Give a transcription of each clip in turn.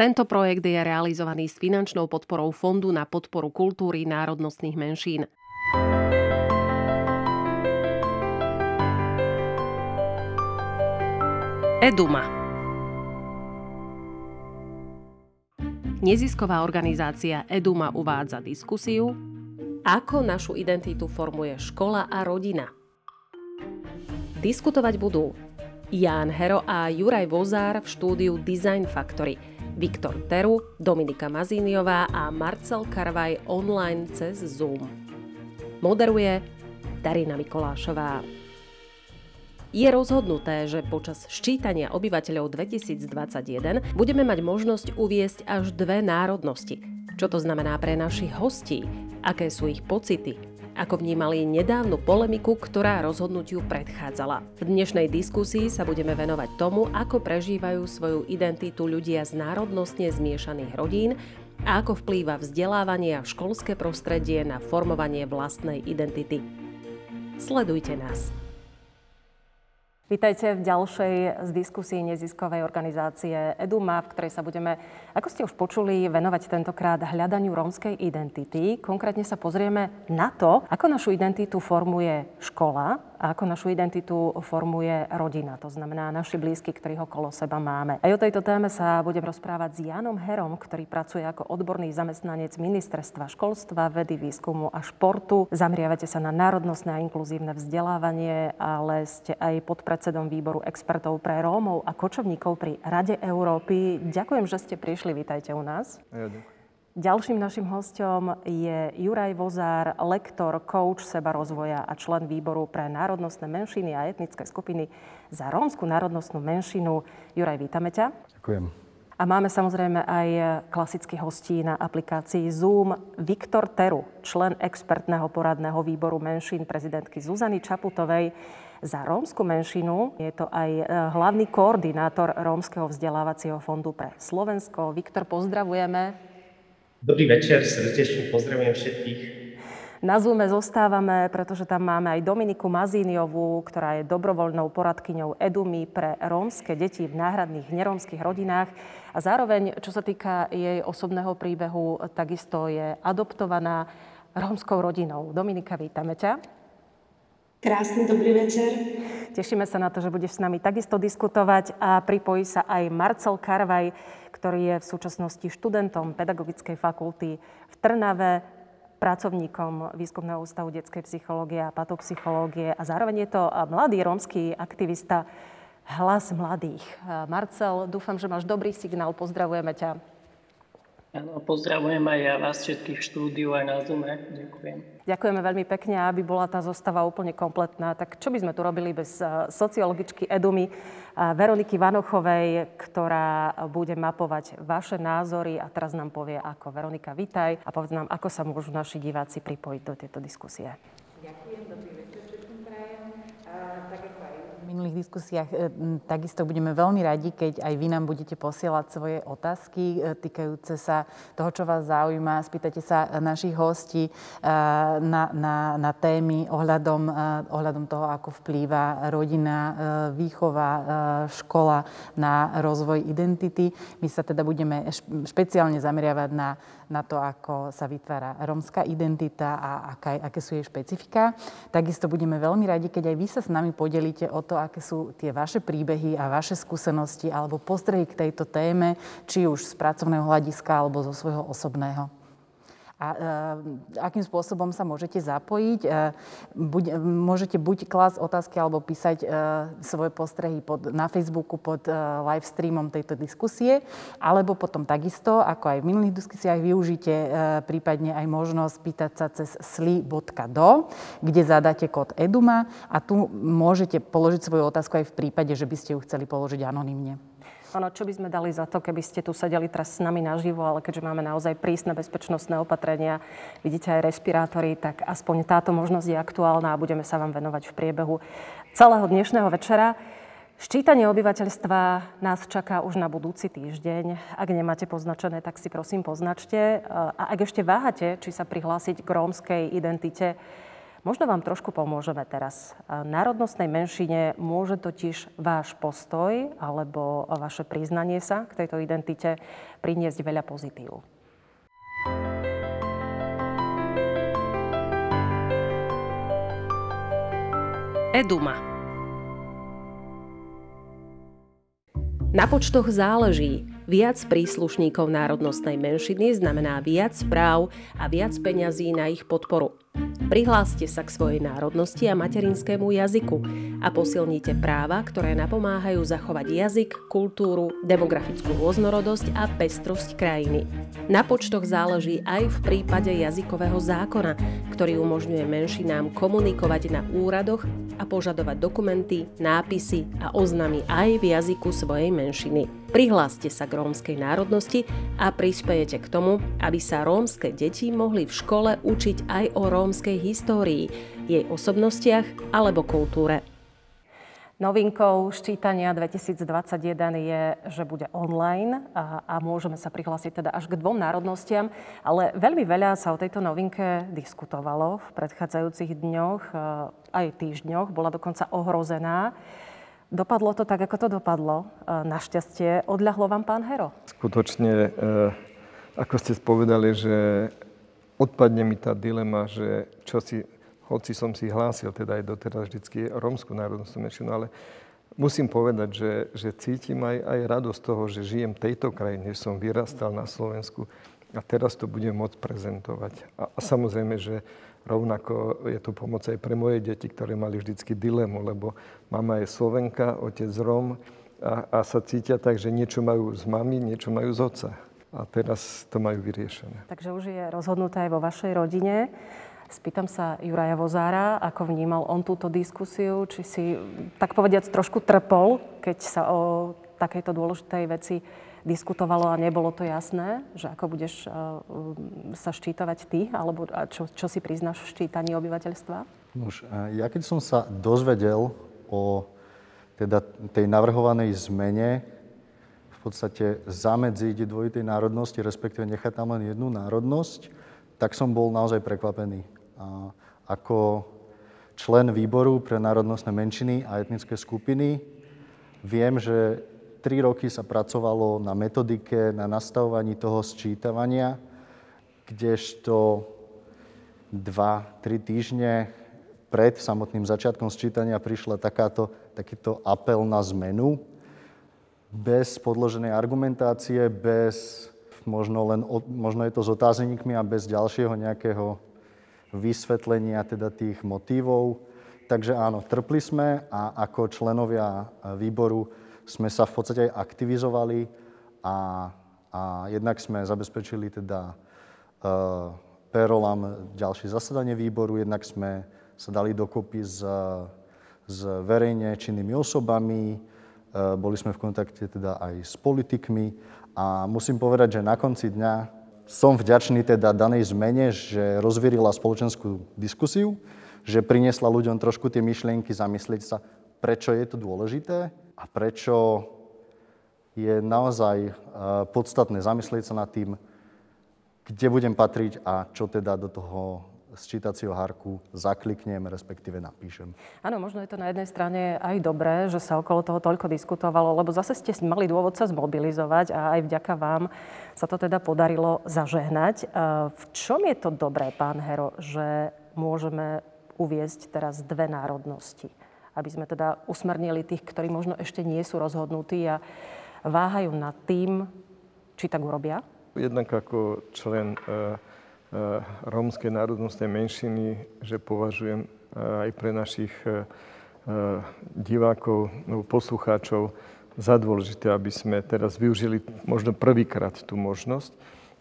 Tento projekt je realizovaný s finančnou podporou Fondu na podporu kultúry národnostných menšín. Eduma. Nezisková organizácia Eduma uvádza diskusiu, ako našu identitu formuje škola a rodina. Diskutovať budú Ján Hero a Juraj Vozár v štúdiu Design Factory, Viktor Teru, Dominika Mazíniová a Marcel Karvaj online cez Zoom. Moderuje Darina Mikolášová. Je rozhodnuté, že počas ščítania obyvateľov 2021 budeme mať možnosť uviesť až dve národnosti. Čo to znamená pre našich hostí? Aké sú ich pocity? Ako vnímali nedávnu polemiku, ktorá rozhodnutiu predchádzala. V dnešnej diskusii sa budeme venovať tomu, ako prežívajú svoju identitu ľudia z národnostne zmiešaných rodín a ako vplýva vzdelávanie a školské prostredie na formovanie vlastnej identity. Sledujte nás. Vítajte v ďalšej z diskusí neziskovej organizácie Eduma, v ktorej sa budeme, ako ste už počuli, venovať tentokrát hľadaniu rómskej identity. Konkrétne sa pozrieme na to, ako našu identitu formuje škola, a ako našu identitu formuje rodina, to znamená naši blízky, ktorých okolo seba máme. Aj o tejto téme sa budem rozprávať s Janom Herom, ktorý pracuje ako odborný zamestnanec Ministerstva školstva, vedy, výskumu a športu. Zamriavate sa na národnostné a inkluzívne vzdelávanie, ale ste aj podpredsedom výboru expertov pre Rómov a kočovníkov pri Rade Európy. Ďakujem, že ste prišli. Vítajte u nás. Ja, ďakujem. Ďalším našim hostom je Juraj Vozár, lektor, coach seba rozvoja a člen výboru pre národnostné menšiny a etnické skupiny za rómsku národnostnú menšinu. Juraj, vítame ťa. Ďakujem. A máme samozrejme aj klasických hostí na aplikácii Zoom. Viktor Teru, člen expertného poradného výboru menšín prezidentky Zuzany Čaputovej za rómsku menšinu. Je to aj e, hlavný koordinátor Rómskeho vzdelávacieho fondu pre Slovensko. Viktor, pozdravujeme. Dobrý večer, srdečne pozdravujem všetkých. Na Zoome zostávame, pretože tam máme aj Dominiku Mazíniovú, ktorá je dobrovoľnou poradkyňou Edumy pre rómske deti v náhradných nerómskych rodinách. A zároveň, čo sa týka jej osobného príbehu, takisto je adoptovaná rómskou rodinou. Dominika, vítame ťa. Krásny dobrý večer. Tešíme sa na to, že budeš s nami takisto diskutovať a pripojí sa aj Marcel Karvaj, ktorý je v súčasnosti študentom Pedagogickej fakulty v Trnave, pracovníkom Výskumného ústavu detskej psychológie a patopsychológie a zároveň je to mladý rómsky aktivista Hlas mladých. Marcel, dúfam, že máš dobrý signál. Pozdravujeme ťa. Áno, pozdravujem aj ja vás všetkých v štúdiu aj na Zoome. Ďakujem. Ďakujeme veľmi pekne, aby bola tá zostava úplne kompletná. Tak čo by sme tu robili bez eh, sociologičky Edumy eh, Veroniky Vanochovej, ktorá bude mapovať vaše názory a teraz nám povie ako. Veronika, vitaj a povedz nám, ako sa môžu naši diváci pripojiť do tejto diskusie. Ďakujem, dobrý večer všetkým prajem. Tak ako aj minulých diskusiách e, takisto budeme veľmi radi, keď aj vy nám budete posielať svoje otázky e, týkajúce sa toho, čo vás zaujíma. Spýtate sa našich hostí e, na, na, na témy ohľadom, ohľadom toho, ako vplýva rodina, výchova, škola na rozvoj identity. My sa teda budeme špeciálne zameriavať na na to, ako sa vytvára rómska identita a aká, aké sú jej špecifika. Takisto budeme veľmi radi, keď aj vy sa s nami podelíte o to, aké sú tie vaše príbehy a vaše skúsenosti alebo postrehy k tejto téme, či už z pracovného hľadiska alebo zo svojho osobného a e, akým spôsobom sa môžete zapojiť. E, buď, môžete buď klásť otázky alebo písať e, svoje postrehy pod, na Facebooku pod e, live streamom tejto diskusie, alebo potom takisto, ako aj v minulých diskusiách, využite e, prípadne aj možnosť pýtať sa cez sli.do, kde zadáte kód EDUMA a tu môžete položiť svoju otázku aj v prípade, že by ste ju chceli položiť anonymne. Áno, čo by sme dali za to, keby ste tu sedeli teraz s nami naživo, ale keďže máme naozaj prísne bezpečnostné opatrenia, vidíte aj respirátory, tak aspoň táto možnosť je aktuálna a budeme sa vám venovať v priebehu celého dnešného večera. Ščítanie obyvateľstva nás čaká už na budúci týždeň. Ak nemáte poznačené, tak si prosím poznačte. A ak ešte váhate, či sa prihlásiť k rómskej identite, Možno vám trošku pomôžeme teraz. Národnostnej menšine môže totiž váš postoj alebo vaše priznanie sa k tejto identite priniesť veľa pozitív. Eduma. Na počtoch záleží. Viac príslušníkov národnostnej menšiny znamená viac práv a viac peňazí na ich podporu. Prihláste sa k svojej národnosti a materinskému jazyku a posilnite práva, ktoré napomáhajú zachovať jazyk, kultúru, demografickú rôznorodosť a pestrosť krajiny. Na počtoch záleží aj v prípade jazykového zákona, ktorý umožňuje menšinám komunikovať na úradoch a požadovať dokumenty, nápisy a oznamy aj v jazyku svojej menšiny. Prihláste sa k rómskej národnosti a prispejete k tomu, aby sa rómske deti mohli v škole učiť aj o rómskej histórii, jej osobnostiach alebo kultúre. Novinkou ščítania 2021 je, že bude online a, a môžeme sa prihlásiť teda až k dvom národnostiam, ale veľmi veľa sa o tejto novinke diskutovalo v predchádzajúcich dňoch, aj týždňoch, bola dokonca ohrozená. Dopadlo to tak, ako to dopadlo. E, našťastie odľahlo vám pán Hero. Skutočne, e, ako ste spovedali, že odpadne mi tá dilema, že čo si, hoci som si hlásil teda aj doteraz vždycky rómsku národnostnú menšinu, ale musím povedať, že, že cítim aj, aj radosť toho, že žijem v tejto krajine, že som vyrastal na Slovensku a teraz to budem môcť prezentovať. A, a samozrejme, že Rovnako je to pomoc aj pre moje deti, ktoré mali vždycky dilemu, lebo mama je Slovenka, otec Rom a, a sa cítia tak, že niečo majú z mami, niečo majú z otca. A teraz to majú vyriešené. Takže už je rozhodnuté aj vo vašej rodine. Spýtam sa Juraja Vozára, ako vnímal on túto diskusiu, či si, tak povediac, trošku trpol, keď sa o takejto dôležitej veci diskutovalo a nebolo to jasné, že ako budeš uh, sa ščítovať ty, alebo čo, čo si priznáš v ščítaní obyvateľstva? Už, ja keď som sa dozvedel o teda tej navrhovanej zmene, v podstate zamedziť dvojitej národnosti, respektíve nechať tam len jednu národnosť, tak som bol naozaj prekvapený. A ako člen výboru pre národnostné menšiny a etnické skupiny viem, že Tri roky sa pracovalo na metodike, na nastavovaní toho sčítavania, kdežto dva, tri týždne pred samotným začiatkom sčítania prišla takáto, takýto apel na zmenu bez podloženej argumentácie, bez možno len, možno je to s otáznikmi a bez ďalšieho nejakého vysvetlenia teda tých motívov. Takže áno, trpli sme a ako členovia výboru sme sa v podstate aj aktivizovali a, a jednak sme zabezpečili teda uh, Perolam ďalšie zasadanie výboru, jednak sme sa dali dokopy s, s verejne činnými osobami, uh, boli sme v kontakte teda aj s politikmi a musím povedať, že na konci dňa som vďačný teda danej zmene, že rozvírila spoločenskú diskusiu, že priniesla ľuďom trošku tie myšlienky zamyslieť sa, prečo je to dôležité a prečo je naozaj e, podstatné zamyslieť sa nad tým, kde budem patriť a čo teda do toho sčítacieho hárku zakliknem, respektíve napíšem. Áno, možno je to na jednej strane aj dobré, že sa okolo toho toľko diskutovalo, lebo zase ste mali dôvod sa zmobilizovať a aj vďaka vám sa to teda podarilo zažehnať. E, v čom je to dobré, pán Hero, že môžeme uviezť teraz dve národnosti? Aby sme teda usmernili tých, ktorí možno ešte nie sú rozhodnutí a váhajú nad tým, či tak urobia? Jednak ako člen uh, uh, rómskej národnostnej menšiny, že považujem uh, aj pre našich divákov, no, poslucháčov za dôležité, aby sme teraz využili možno prvýkrát tú možnosť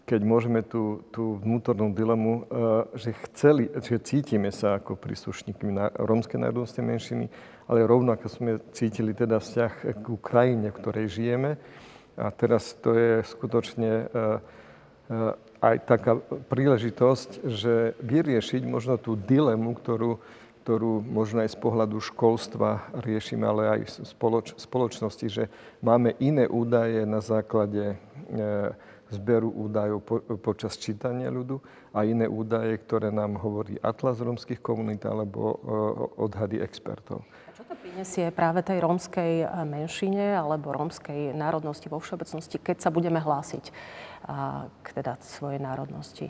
keď môžeme tú, tú vnútornú dilemu, eh, že, chceli, že cítime sa ako príslušníky na, rómskej národnostnej menšiny, ale rovnako sme cítili teda vzťah k krajine, v ktorej žijeme. A teraz to je skutočne eh, eh, aj taká príležitosť, že vyriešiť možno tú dilemu, ktorú ktorú možno aj z pohľadu školstva riešime, ale aj spoloč, spoločnosti, že máme iné údaje na základe zberu údajov po, počas čítania ľudu a iné údaje, ktoré nám hovorí Atlas rómskych komunít alebo odhady expertov. A čo to prinesie práve tej rómskej menšine alebo rómskej národnosti vo všeobecnosti, keď sa budeme hlásiť k teda svojej národnosti?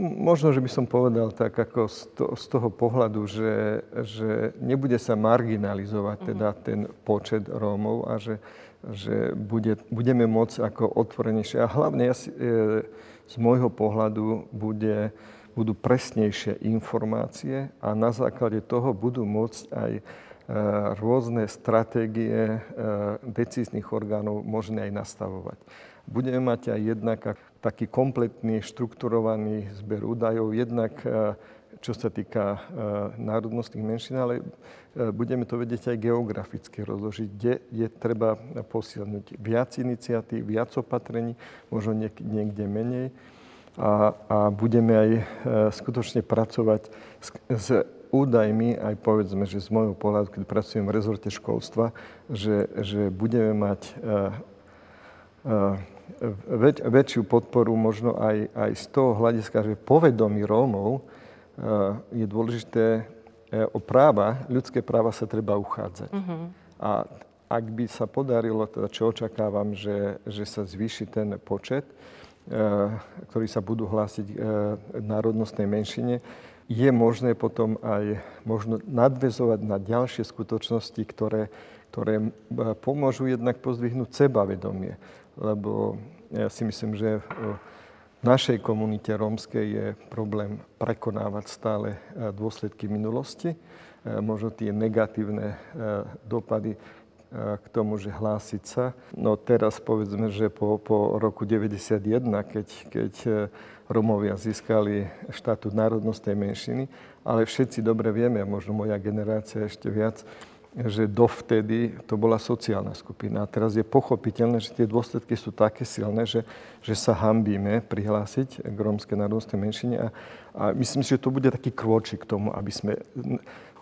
Možno, že by som povedal tak ako z, to, z toho pohľadu, že, že nebude sa marginalizovať teda mhm. ten počet Rómov a že, že bude, budeme môcť ako otvorenejšie. A hlavne ja si, e, z môjho pohľadu bude, budú presnejšie informácie a na základe toho budú môcť aj e, rôzne stratégie e, decíznych orgánov možné aj nastavovať. Budeme mať aj jednak taký kompletný, štrukturovaný zber údajov, jednak e, čo sa týka e, národnostných menšín, ale budeme to vedieť aj geograficky rozložiť, kde je treba posilniť viac iniciatív, viac opatrení, možno niekde menej. A, a budeme aj skutočne pracovať s, s údajmi, aj povedzme, že z môjho pohľadu, keď pracujem v rezorte školstva, že, že budeme mať väč, väčšiu podporu možno aj, aj z toho hľadiska, že povedomí Rómov je dôležité o práva, ľudské práva sa treba uchádzať. Uh-huh. A ak by sa podarilo, teda čo očakávam, že, že sa zvýši ten počet, eh, ktorí sa budú hlásiť národnostnej menšine, je možné potom aj možno nadvezovať na ďalšie skutočnosti, ktoré, ktoré pomôžu jednak pozdvihnúť sebavedomie lebo ja si myslím, že našej komunite rómskej je problém prekonávať stále e, dôsledky minulosti, e, možno tie negatívne e, dopady k tomu, že hlásiť sa. No teraz povedzme, že po, po roku 91, keď, keď Romovia získali štatút národnostnej menšiny, ale všetci dobre vieme, možno moja generácia ešte viac, že dovtedy to bola sociálna skupina. A teraz je pochopiteľné, že tie dôsledky sú také silné, že, že sa hambíme prihlásiť k rómskej národnostnej menšine. A, a myslím si, že to bude taký krôčik k tomu, aby sme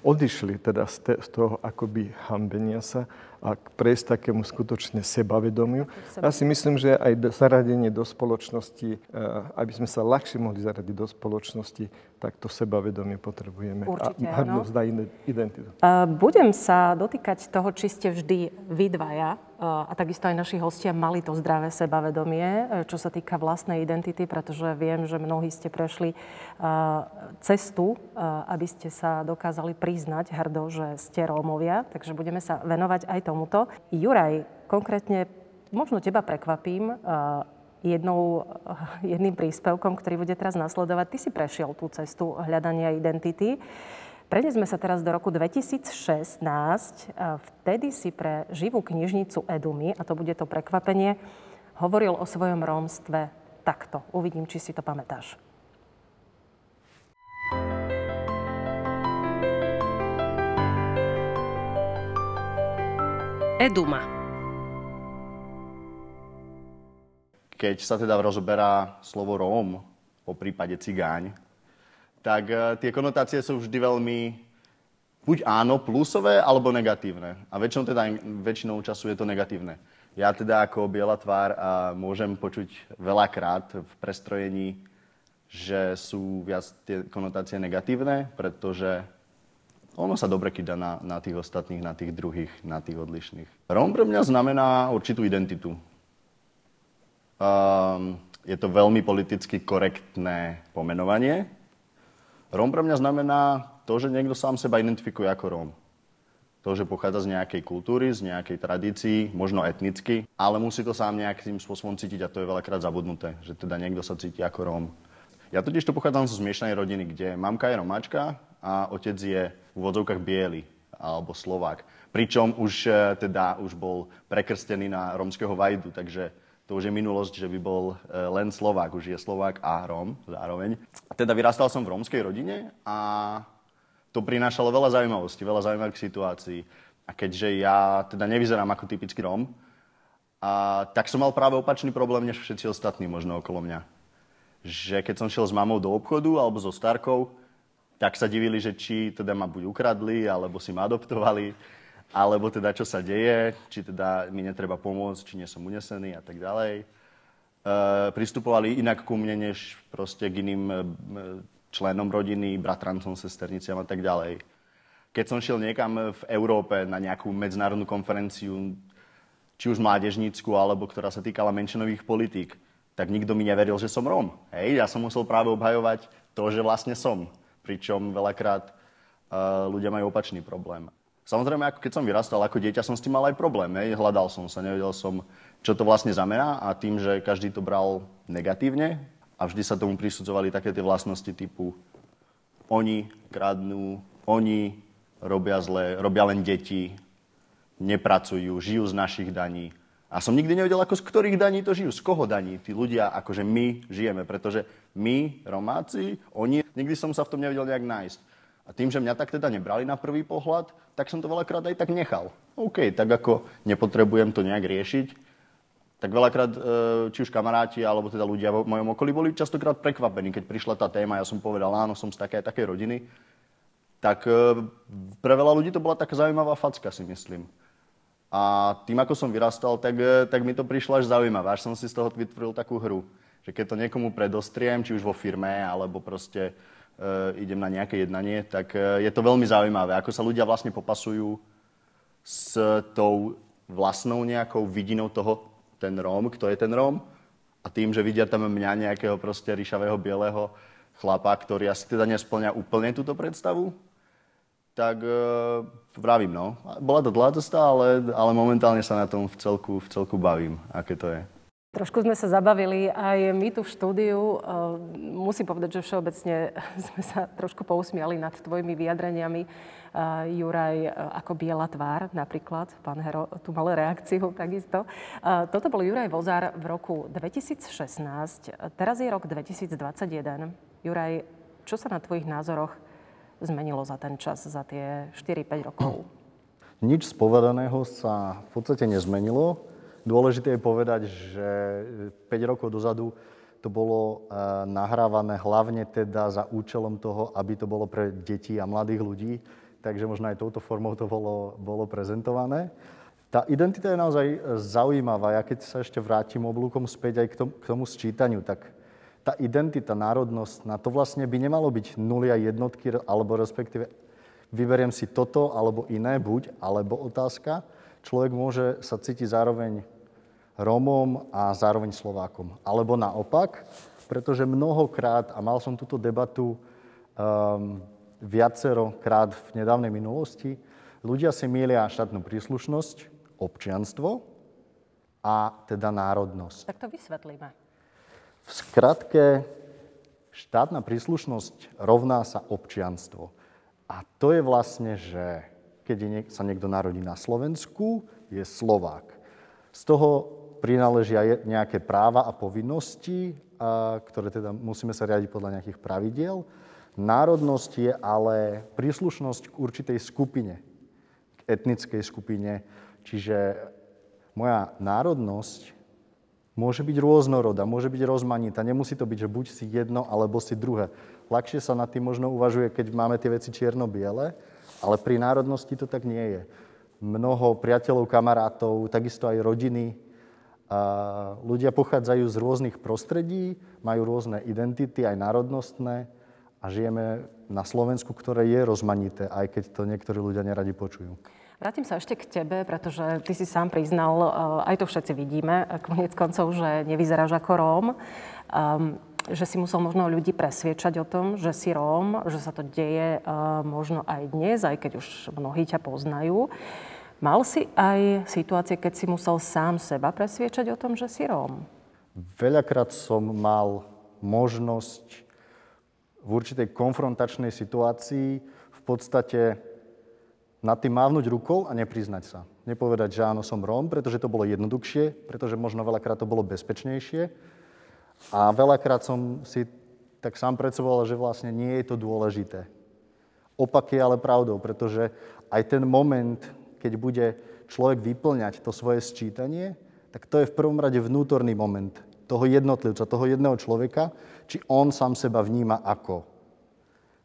odišli teda z, te, z toho akoby hambenia sa a prejsť takému skutočne sebavedomiu. Ja si myslím, že aj zaradenie do spoločnosti, eh, aby sme sa ľahšie mohli zaradiť do spoločnosti, tak to sebavedomie potrebujeme. Určite, a hrdosť na identitu. Budem sa dotýkať toho, či ste vždy vy dvaja a takisto aj naši hostia mali to zdravé sebavedomie, e, čo sa týka vlastnej identity, pretože viem, že mnohí ste prešli cestu, aby ste sa dokázali priznať hrdo, že ste Rómovia, takže budeme sa venovať aj tomuto. Juraj, konkrétne možno teba prekvapím, jednou, jedným príspevkom, ktorý bude teraz nasledovať. Ty si prešiel tú cestu hľadania identity. Prenesme sa teraz do roku 2016. Vtedy si pre živú knižnicu Edumy, a to bude to prekvapenie, hovoril o svojom rómstve takto. Uvidím, či si to pamätáš. Eduma. Keď sa teda rozoberá slovo Róm, po prípade cigáň, tak eh, tie konotácie sú vždy veľmi buď áno, plusové, alebo negatívne. A väčšinou, teda, väčšinou času je to negatívne. Ja teda ako biela tvár a môžem počuť veľakrát v prestrojení, že sú viac tie konotácie negatívne, pretože ono sa dobre kýda na, na tých ostatných, na tých druhých, na tých odlišných. Rom pre mňa znamená určitú identitu. Um, je to veľmi politicky korektné pomenovanie, Róm pre mňa znamená to, že niekto sám seba identifikuje ako Róm. To, že pochádza z nejakej kultúry, z nejakej tradícii, možno etnicky, ale musí to sám nejakým spôsobom cítiť a to je veľakrát zabudnuté, že teda niekto sa cíti ako Róm. Ja totiž to pochádzam zo zmiešanej rodiny, kde mamka je Romáčka a otec je v úvodzovkách biely alebo Slovák. Pričom už, e, teda, už bol prekrstený na romského vajdu, takže to už je minulosť, že by bol e, len Slovák, už je Slovák a Róm zároveň. Teda vyrastal som v rómskej rodine a to prinášalo veľa zaujímavostí, veľa zaujímavých situácií. A keďže ja teda nevyzerám ako typický Róm, a, tak som mal práve opačný problém než všetci ostatní možno okolo mňa. Že keď som šiel s mamou do obchodu alebo so starkou, tak sa divili, že či teda ma buď ukradli, alebo si ma adoptovali, alebo teda čo sa deje, či teda mi netreba pomôcť, či nie som unesený a tak ďalej. E, pristupovali inak ku mne, než proste k iným e, členom rodiny, bratrancom, sesterniciam a tak ďalej. Keď som šiel niekam v Európe na nejakú medzinárodnú konferenciu, či už mládežnícku, alebo ktorá sa týkala menšinových politík, tak nikto mi neveril, že som Róm. Hej, ja som musel práve obhajovať to, že vlastne som pričom veľakrát uh, ľudia majú opačný problém. Samozrejme, ako keď som vyrastal ako dieťa, som s tým mal aj problém. Hej. Hľadal som sa, nevedel som, čo to vlastne znamená a tým, že každý to bral negatívne a vždy sa tomu prisudzovali také tie vlastnosti typu oni kradnú, oni robia zle, robia len deti, nepracujú, žijú z našich daní. A som nikdy nevedel, ako z ktorých daní to žijú, z koho daní tí ľudia, akože my žijeme, pretože my, Romáci, oni, nikdy som sa v tom nevedel nejak nájsť. A tým, že mňa tak teda nebrali na prvý pohľad, tak som to veľakrát aj tak nechal. OK, tak ako nepotrebujem to nejak riešiť, tak veľakrát, e, či už kamaráti, alebo teda ľudia v mojom okolí boli častokrát prekvapení, keď prišla tá téma, ja som povedal, áno, som z také takej rodiny, tak e, pre veľa ľudí to bola taká zaujímavá facka, si myslím. A tým, ako som vyrastal, tak, e, tak mi to prišlo až zaujímavé. Až som si z toho vytvoril takú hru, že keď to niekomu predostriem, či už vo firme, alebo proste idem na nejaké jednanie, tak e, je to veľmi zaujímavé, ako sa ľudia vlastne popasujú s tou vlastnou nejakou vidinou toho, ten Róm, kto je ten Róm, a tým, že vidia tam mňa nejakého proste ríšavého bieleho chlapa, ktorý asi teda nesplňa úplne túto predstavu, tak e, vravím, no. Bola to dlhá cesta, ale, ale momentálne sa na tom v celku, v celku bavím, aké to je. Trošku sme sa zabavili aj my tu v štúdiu. E, musím povedať, že všeobecne sme sa trošku pousmiali nad tvojimi vyjadreniami. E, Juraj ako biela tvár napríklad. Pán Hero tu mal reakciu takisto. Toto bol Juraj Vozár v roku 2016. Teraz je rok 2021. Juraj, čo sa na tvojich názoroch zmenilo za ten čas, za tie 4-5 rokov? Nič povedaného sa v podstate nezmenilo. Dôležité je povedať, že 5 rokov dozadu to bolo eh, nahrávané hlavne teda za účelom toho, aby to bolo pre deti a mladých ľudí, takže možno aj touto formou to bolo, bolo prezentované. Tá identita je naozaj zaujímavá. Ja keď sa ešte vrátim oblúkom späť aj k tomu, k tomu sčítaniu, tak tá identita, národnosť, na to vlastne by nemalo byť nuly jednotky, alebo respektíve vyberiem si toto alebo iné, buď, alebo otázka. Človek môže sa cítiť zároveň Rómom a zároveň Slovákom. Alebo naopak, pretože mnohokrát, a mal som túto debatu um, viacerokrát v nedávnej minulosti, ľudia si mýlia štátnu príslušnosť, občianstvo a teda národnosť. Tak to vysvetlíme. V skratke, štátna príslušnosť rovná sa občianstvo. A to je vlastne, že keď sa niekto narodí na Slovensku, je Slovák. Z toho prináležia nejaké práva a povinnosti, ktoré teda musíme sa riadiť podľa nejakých pravidiel. Národnosť je ale príslušnosť k určitej skupine, k etnickej skupine. Čiže moja národnosť môže byť rôznorodá, môže byť rozmanitá. Nemusí to byť, že buď si jedno, alebo si druhé. Ľahšie sa nad tým možno uvažuje, keď máme tie veci čierno-biele, ale pri národnosti to tak nie je. Mnoho priateľov, kamarátov, takisto aj rodiny, a ľudia pochádzajú z rôznych prostredí, majú rôzne identity, aj národnostné a žijeme na Slovensku, ktoré je rozmanité, aj keď to niektorí ľudia neradi počujú. Vrátim sa ešte k tebe, pretože ty si sám priznal, eh, aj to všetci vidíme, konec koncov, že nevyzeráš ako Róm. Um, že si musel možno ľudí presviečať o tom, že si Róm, že sa to deje uh, možno aj dnes, aj keď už mnohí ťa poznajú. Mal si aj situácie, keď si musel sám seba presviečať o tom, že si Róm? Veľakrát som mal možnosť v určitej konfrontačnej situácii v podstate nad tým mávnuť rukou a nepriznať sa. Nepovedať, že áno, som Róm, pretože to bolo jednoduchšie, pretože možno veľakrát to bolo bezpečnejšie. A veľakrát som si tak sám predstavoval, že vlastne nie je to dôležité. Opak je ale pravdou, pretože aj ten moment, keď bude človek vyplňať to svoje sčítanie, tak to je v prvom rade vnútorný moment toho jednotlivca, toho jedného človeka, či on sám seba vníma ako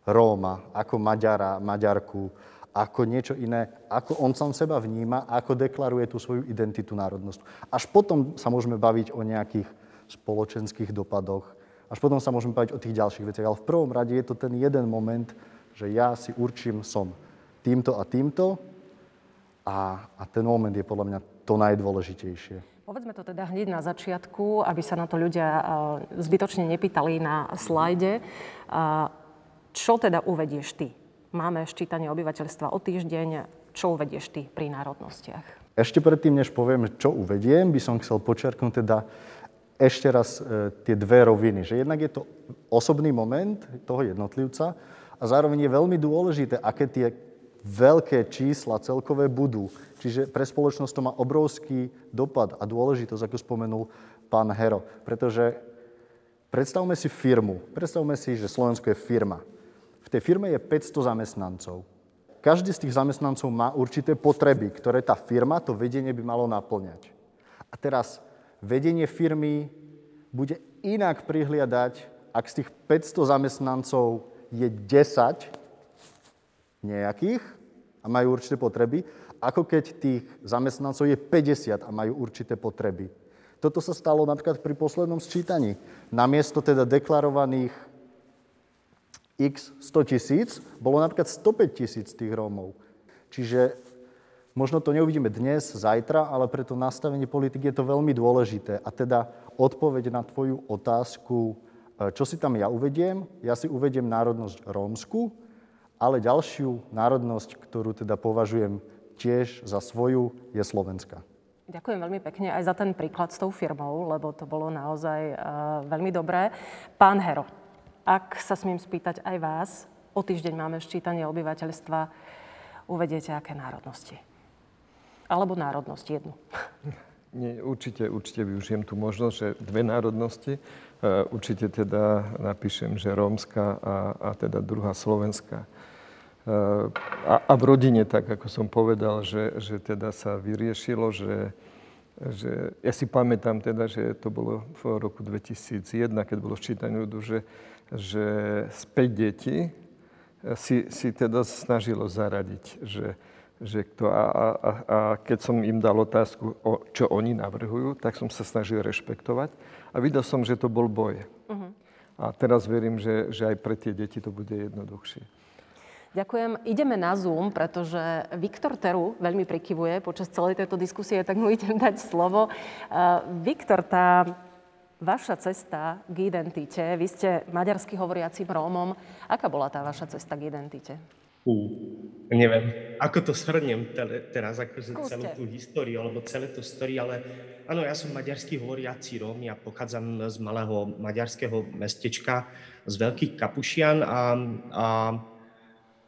Róma, ako Maďara, Maďarku, ako niečo iné, ako on sám seba vníma, ako deklaruje tú svoju identitu národnosť. Až potom sa môžeme baviť o nejakých spoločenských dopadoch, až potom sa môžeme baviť o tých ďalších veciach. Ale v prvom rade je to ten jeden moment, že ja si určím som týmto a týmto a, a ten moment je podľa mňa to najdôležitejšie. Povedzme to teda hneď na začiatku, aby sa na to ľudia uh, zbytočne nepýtali na slajde. Uh, čo teda uvedieš ty? Máme ščítanie obyvateľstva o týždeň. Čo uvedieš ty pri národnostiach? Ešte predtým, než poviem, čo uvediem, by som chcel počerknúť teda ešte raz e, tie dve roviny. Že jednak je to osobný moment toho jednotlivca a zároveň je veľmi dôležité, aké tie veľké čísla celkové budú. Čiže pre spoločnosť to má obrovský dopad a dôležitosť, ako spomenul pán Hero. Pretože predstavme si firmu. Predstavme si, že Slovensko je firma. V tej firme je 500 zamestnancov. Každý z tých zamestnancov má určité potreby, ktoré tá firma, to vedenie by malo naplňať. A teraz vedenie firmy bude inak prihliadať, ak z tých 500 zamestnancov je 10 nejakých a majú určité potreby, ako keď tých zamestnancov je 50 a majú určité potreby. Toto sa stalo napríklad pri poslednom sčítaní. Namiesto teda deklarovaných x 100 tisíc, bolo napríklad 105 tisíc tých Rómov. Čiže možno to neuvidíme dnes, zajtra, ale pre to nastavenie politiky je to veľmi dôležité. A teda odpoveď na tvoju otázku, e, čo si tam ja uvediem? Ja si uvediem národnosť rómsku, ale ďalšiu národnosť, ktorú teda považujem tiež za svoju, je slovenská. Ďakujem veľmi pekne aj za ten príklad s tou firmou, lebo to bolo naozaj uh, veľmi dobré. Pán Hero, ak sa smiem spýtať aj vás, o týždeň máme ščítanie obyvateľstva, uvediete aké národnosti? Alebo národnosť jednu? Nie, určite, určite využijem tú možnosť, že dve národnosti. Uh, určite teda napíšem, že rómska a, a teda druhá slovenská. A, a v rodine, tak ako som povedal, že, že teda sa vyriešilo, že, že ja si pamätám teda, že to bolo v roku 2001, keď bolo ščítanie ľudu, že že 5 detí si, si teda snažilo zaradiť, že, že kto, a, a, a keď som im dal otázku, o, čo oni navrhujú, tak som sa snažil rešpektovať a videl som, že to bol boj. Uh-huh. A teraz verím, že, že aj pre tie deti to bude jednoduchšie. Ďakujem. Ideme na Zoom, pretože Viktor Teru veľmi prikyvuje počas celej tejto diskusie, tak mu idem dať slovo. Uh, Viktor, tá Vaša cesta k identite, vy ste maďarsky hovoriacim Rómom. Aká bola tá vaša cesta k identite? Ú, neviem, ako to shrnem teraz, akože celú tú históriu, alebo celé to story, ale áno, ja som maďarský hovoriaci Róm, ja pochádzam z malého maďarského mestečka, z Veľkých Kapušian a, a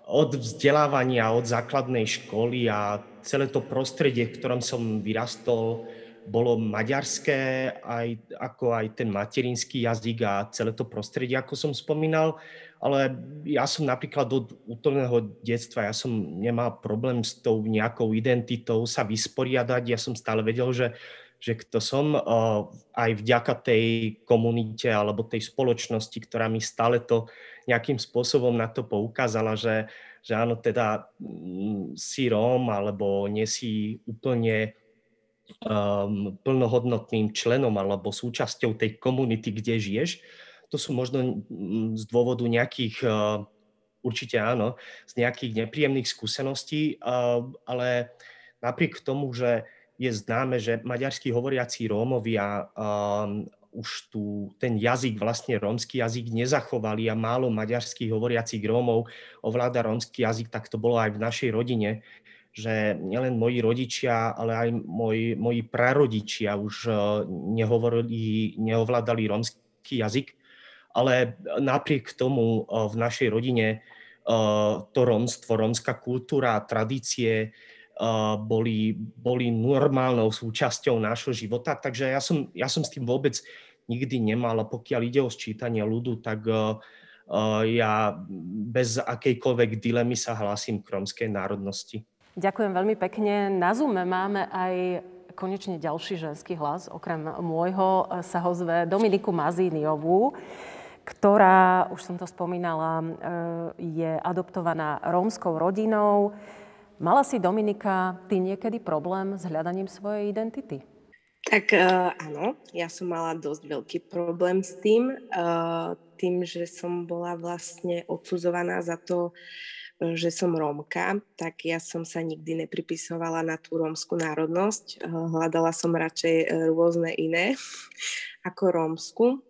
od vzdelávania, od základnej školy a celé to prostredie, v ktorom som vyrastol, bolo maďarské, aj, ako aj ten materinský jazyk a celé to prostredie, ako som spomínal. Ale ja som napríklad od útorného detstva, ja som nemal problém s tou nejakou identitou sa vysporiadať. Ja som stále vedel, že, že kto som, aj vďaka tej komunite alebo tej spoločnosti, ktorá mi stále to nejakým spôsobom na to poukázala, že, že áno, teda mm, si Róm alebo nie si úplne um, plnohodnotným členom alebo súčasťou tej komunity, kde žiješ. To sú možno mm, z dôvodu nejakých, uh, určite áno, z nejakých nepríjemných skúseností, uh, ale napriek tomu, že je známe, že maďarskí hovoriaci Rómovia um, už tu ten jazyk, vlastne rómsky jazyk nezachovali a málo maďarských hovoriacich Rómov ovláda rómsky jazyk, tak to bolo aj v našej rodine že nielen moji rodičia, ale aj moji, moji prarodičia už eh, nehovorili, neovládali rómsky jazyk, ale napriek tomu eh, v našej rodine eh, to rómstvo, rómska kultúra, tradície boli, boli normálnou súčasťou nášho života. Takže ja som, ja som s tým vôbec nikdy nemal. A pokiaľ ide o sčítanie ľudu, tak ja bez akejkoľvek dilemy sa hlásim k rómskej národnosti. Ďakujem veľmi pekne. Na Zoome máme aj konečne ďalší ženský hlas. Okrem môjho sa ho zve Dominiku Mazíniovú, ktorá, už som to spomínala, je adoptovaná rómskou rodinou. Mala si Dominika, ty niekedy problém s hľadaním svojej identity? Tak uh, áno, ja som mala dosť veľký problém s tým, uh, tým, že som bola vlastne odsudzovaná za to, že som Rómka, tak ja som sa nikdy nepripisovala na tú rómsku národnosť. Hľadala som radšej rôzne iné ako rómsku.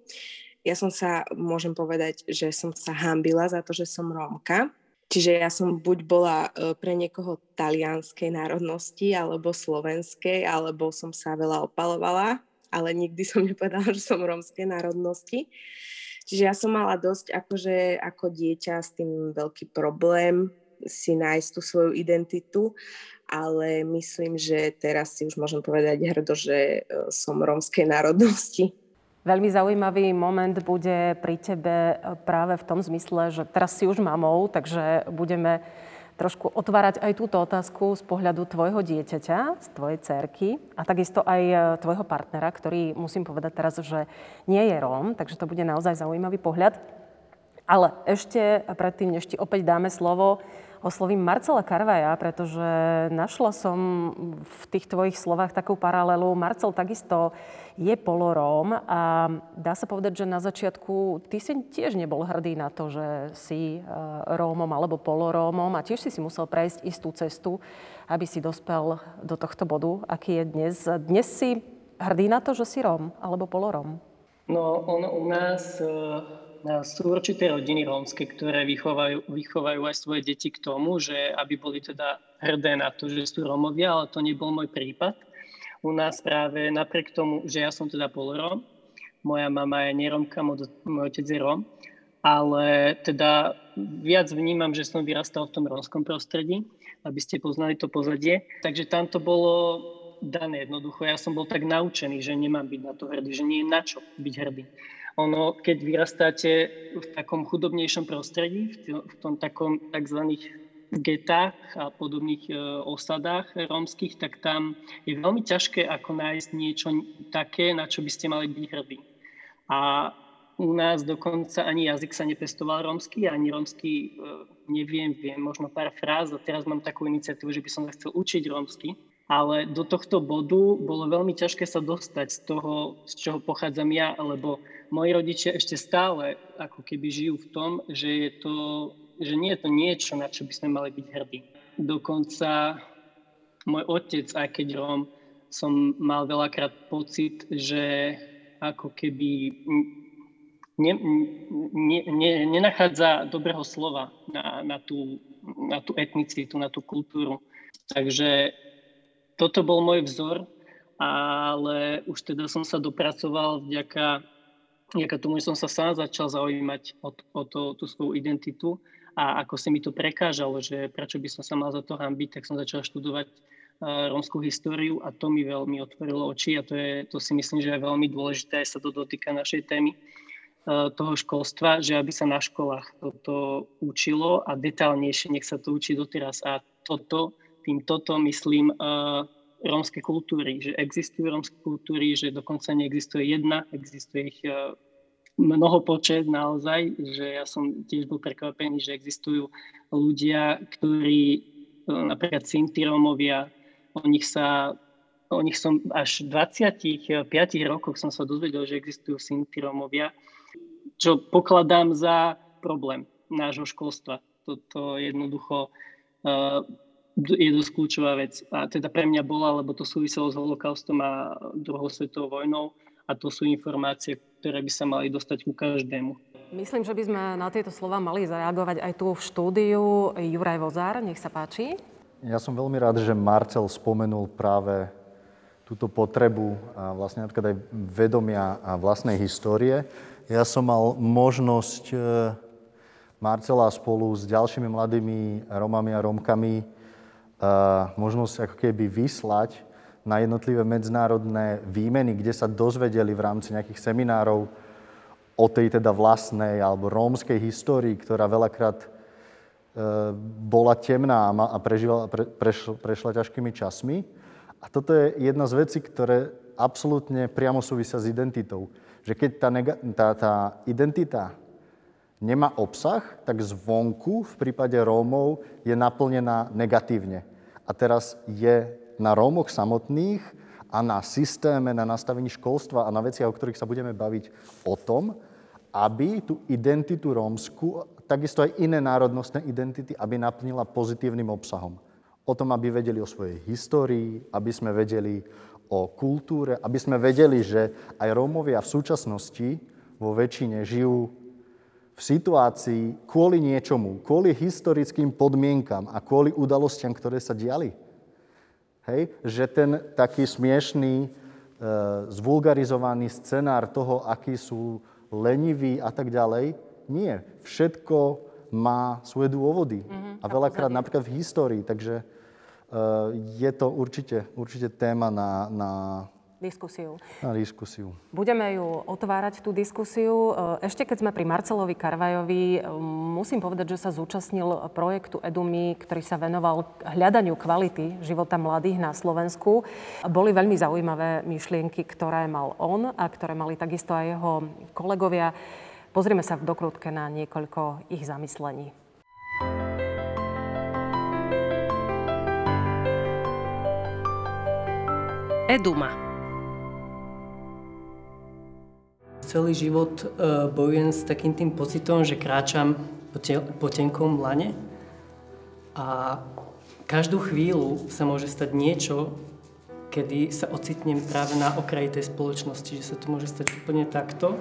Ja som sa, môžem povedať, že som sa hambila za to, že som Rómka Čiže ja som buď bola e, pre niekoho talianskej národnosti, alebo slovenskej, alebo som sa veľa opalovala, ale nikdy som nepovedala, že som rómskej národnosti. Čiže ja som mala dosť akože ako dieťa s tým veľký problém si nájsť tú svoju identitu, ale myslím, že teraz si už môžem povedať hrdo, že e, som rómskej národnosti. Veľmi zaujímavý moment bude pri tebe e, práve v tom zmysle, že teraz si už mamou, takže budeme trošku otvárať aj túto otázku z pohľadu tvojho dieťaťa, z tvojej cerky a takisto aj e, tvojho partnera, ktorý musím povedať teraz, že nie je Róm, takže to bude naozaj zaujímavý pohľad. Ale ešte predtým, než ti opäť dáme slovo, oslovím Marcela Karvaja, pretože našla som v tých tvojich slovách takú paralelu. Marcel takisto je poloróm a dá sa povedať, že na začiatku ty si tiež nebol hrdý na to, že si e, Rómom alebo polorómom a tiež si si musel prejsť istú cestu, aby si dospel do tohto bodu, aký je dnes. Dnes si hrdý na to, že si Róm alebo poloróm? No, ono u nás e, sú určité rodiny rómske, ktoré vychovajú, vychovajú aj svoje deti k tomu, že aby boli teda hrdé na to, že sú Rómovia, ale to nebol môj prípad. U nás práve napriek tomu, že ja som teda poloróm, moja mama je neromka, môj otec je Róm, ale teda viac vnímam, že som vyrastal v tom rómskom prostredí, aby ste poznali to pozadie. Takže tam to bolo dané jednoducho. Ja som bol tak naučený, že nemám byť na to hrdý, že nie je na čo byť hrdý. Ono, keď vyrastáte v takom chudobnejšom prostredí, v tom takom tzv. getách a podobných e, osadách rómskych, tak tam je veľmi ťažké ako nájsť niečo také, na čo by ste mali byť hrdí. A u nás dokonca ani jazyk sa nepestoval rómsky, ani rómsky e, neviem, viem možno pár fráz a teraz mám takú iniciatívu, že by som sa chcel učiť rómsky ale do tohto bodu bolo veľmi ťažké sa dostať z toho, z čoho pochádzam ja, lebo moji rodičia ešte stále ako keby žijú v tom, že, je to, že nie je to niečo, na čo by sme mali byť hrdí. Dokonca môj otec, aj keď Róm, som mal veľakrát pocit, že ako keby ne, ne, ne, nenachádza dobrého slova na, na, tú, na tú etnicitu, na tú kultúru. Takže toto bol môj vzor, ale už teda som sa dopracoval vďaka, vďaka tomu, že som sa sám začal zaujímať o, o to, tú svoju identitu. A ako si mi to prekážalo, že prečo by som sa mal za to hambiť, tak som začal študovať uh, rómskú históriu a to mi veľmi otvorilo oči a to, je, to si myslím, že je veľmi dôležité, aj sa to dotýka našej témy uh, toho školstva, že aby sa na školách toto učilo a detálnejšie nech sa to učí doteraz. A toto tým toto myslím uh, rómske kultúry, že existujú rómske kultúry, že dokonca neexistuje jedna, existuje ich uh, mnoho počet naozaj, že ja som tiež bol prekvapený, že existujú ľudia, ktorí uh, napríklad Sinti Rómovia, o nich sa o nich som až v 25 rokoch som sa dozvedel, že existujú Sinti Rómovia, čo pokladám za problém nášho školstva. Toto jednoducho je dosť kľúčová vec. A teda pre mňa bola, lebo to súviselo s holokaustom a druhou svetovou vojnou a to sú informácie, ktoré by sa mali dostať ku každému. Myslím, že by sme na tieto slova mali zareagovať aj tu v štúdiu. Juraj Vozár, nech sa páči. Ja som veľmi rád, že Marcel spomenul práve túto potrebu a vlastne napríklad aj vedomia a vlastnej histórie. Ja som mal možnosť e, Marcela spolu s ďalšími mladými Romami a Romkami možnosť ako keby vyslať na jednotlivé medzinárodné výmeny, kde sa dozvedeli v rámci nejakých seminárov o tej teda vlastnej alebo rómskej histórii, ktorá veľakrát e, bola temná a prežívala, pre, prešla, prešla ťažkými časmi. A toto je jedna z vecí, ktoré absolútne priamo súvisia s identitou. Že keď tá, nega, tá, tá identita nemá obsah, tak zvonku v prípade Rómov je naplnená negatívne. A teraz je na Rómoch samotných a na systéme, na nastavení školstva a na veciach, o ktorých sa budeme baviť o tom, aby tú identitu rómsku, takisto aj iné národnostné identity, aby naplnila pozitívnym obsahom. O tom, aby vedeli o svojej histórii, aby sme vedeli o kultúre, aby sme vedeli, že aj Rómovia v súčasnosti vo väčšine žijú v situácii kvôli niečomu, kvôli historickým podmienkam a kvôli udalostiam, ktoré sa diali. Hej? Že ten taký smiešný, e, zvulgarizovaný scenár toho, akí sú leniví a tak ďalej, nie. Všetko má svoje dôvody. Mm-hmm. A veľakrát napríklad v histórii. Takže e, je to určite, určite téma na, na diskusiu. Na diskusiu. Budeme ju otvárať, tú diskusiu. E, ešte keď sme pri Marcelovi Karvajovi, e, musím povedať, že sa zúčastnil projektu Edumy, ktorý sa venoval hľadaniu kvality života mladých na Slovensku. Boli veľmi zaujímavé myšlienky, ktoré mal on a ktoré mali takisto aj jeho kolegovia. Pozrieme sa v dokrutke na niekoľko ich zamyslení. Eduma. Celý život uh, bojujem s takým tým pocitom, že kráčam po, te- po tenkom lane a každú chvíľu sa môže stať niečo, kedy sa ocitnem práve na okraji tej spoločnosti, že sa to môže stať úplne takto.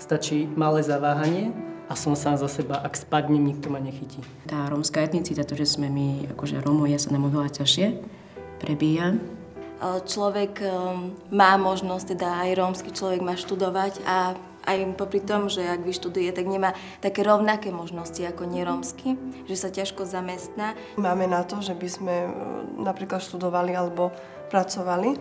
Stačí malé zaváhanie a som sám za seba. Ak spadnem, nikto ma nechytí. Tá rómska etnicita, to, že sme my, akože Rómovia, sa nám oveľa ťažšie prebíja človek um, má možnosť, teda aj rómsky človek má študovať a aj popri tom, že ak vyštuduje, tak nemá také rovnaké možnosti ako nerómsky, že sa ťažko zamestná. Máme na to, že by sme uh, napríklad študovali alebo pracovali,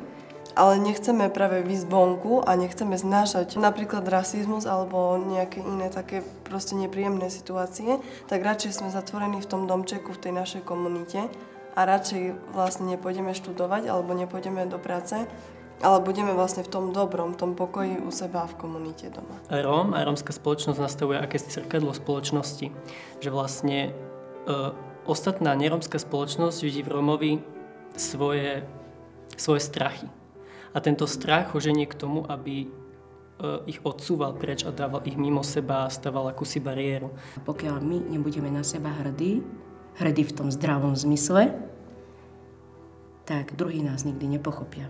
ale nechceme práve výsť vonku a nechceme znášať napríklad rasizmus alebo nejaké iné také proste nepríjemné situácie, tak radšej sme zatvorení v tom domčeku v tej našej komunite a radšej vlastne nepôjdeme študovať alebo nepôjdeme do práce, ale budeme vlastne v tom dobrom, v tom pokoji u seba v komunite doma. Róm a rómska spoločnosť nastavuje akési zrkadlo spoločnosti, že vlastne e, ostatná nerómska spoločnosť vidí v Rómovi svoje, svoje strachy. A tento strach ho ženie k tomu, aby e, ich odsúval preč a dával ich mimo seba a staval akúsi bariéru. Pokiaľ my nebudeme na seba hrdí, hrdí v tom zdravom zmysle, tak druhý nás nikdy nepochopia,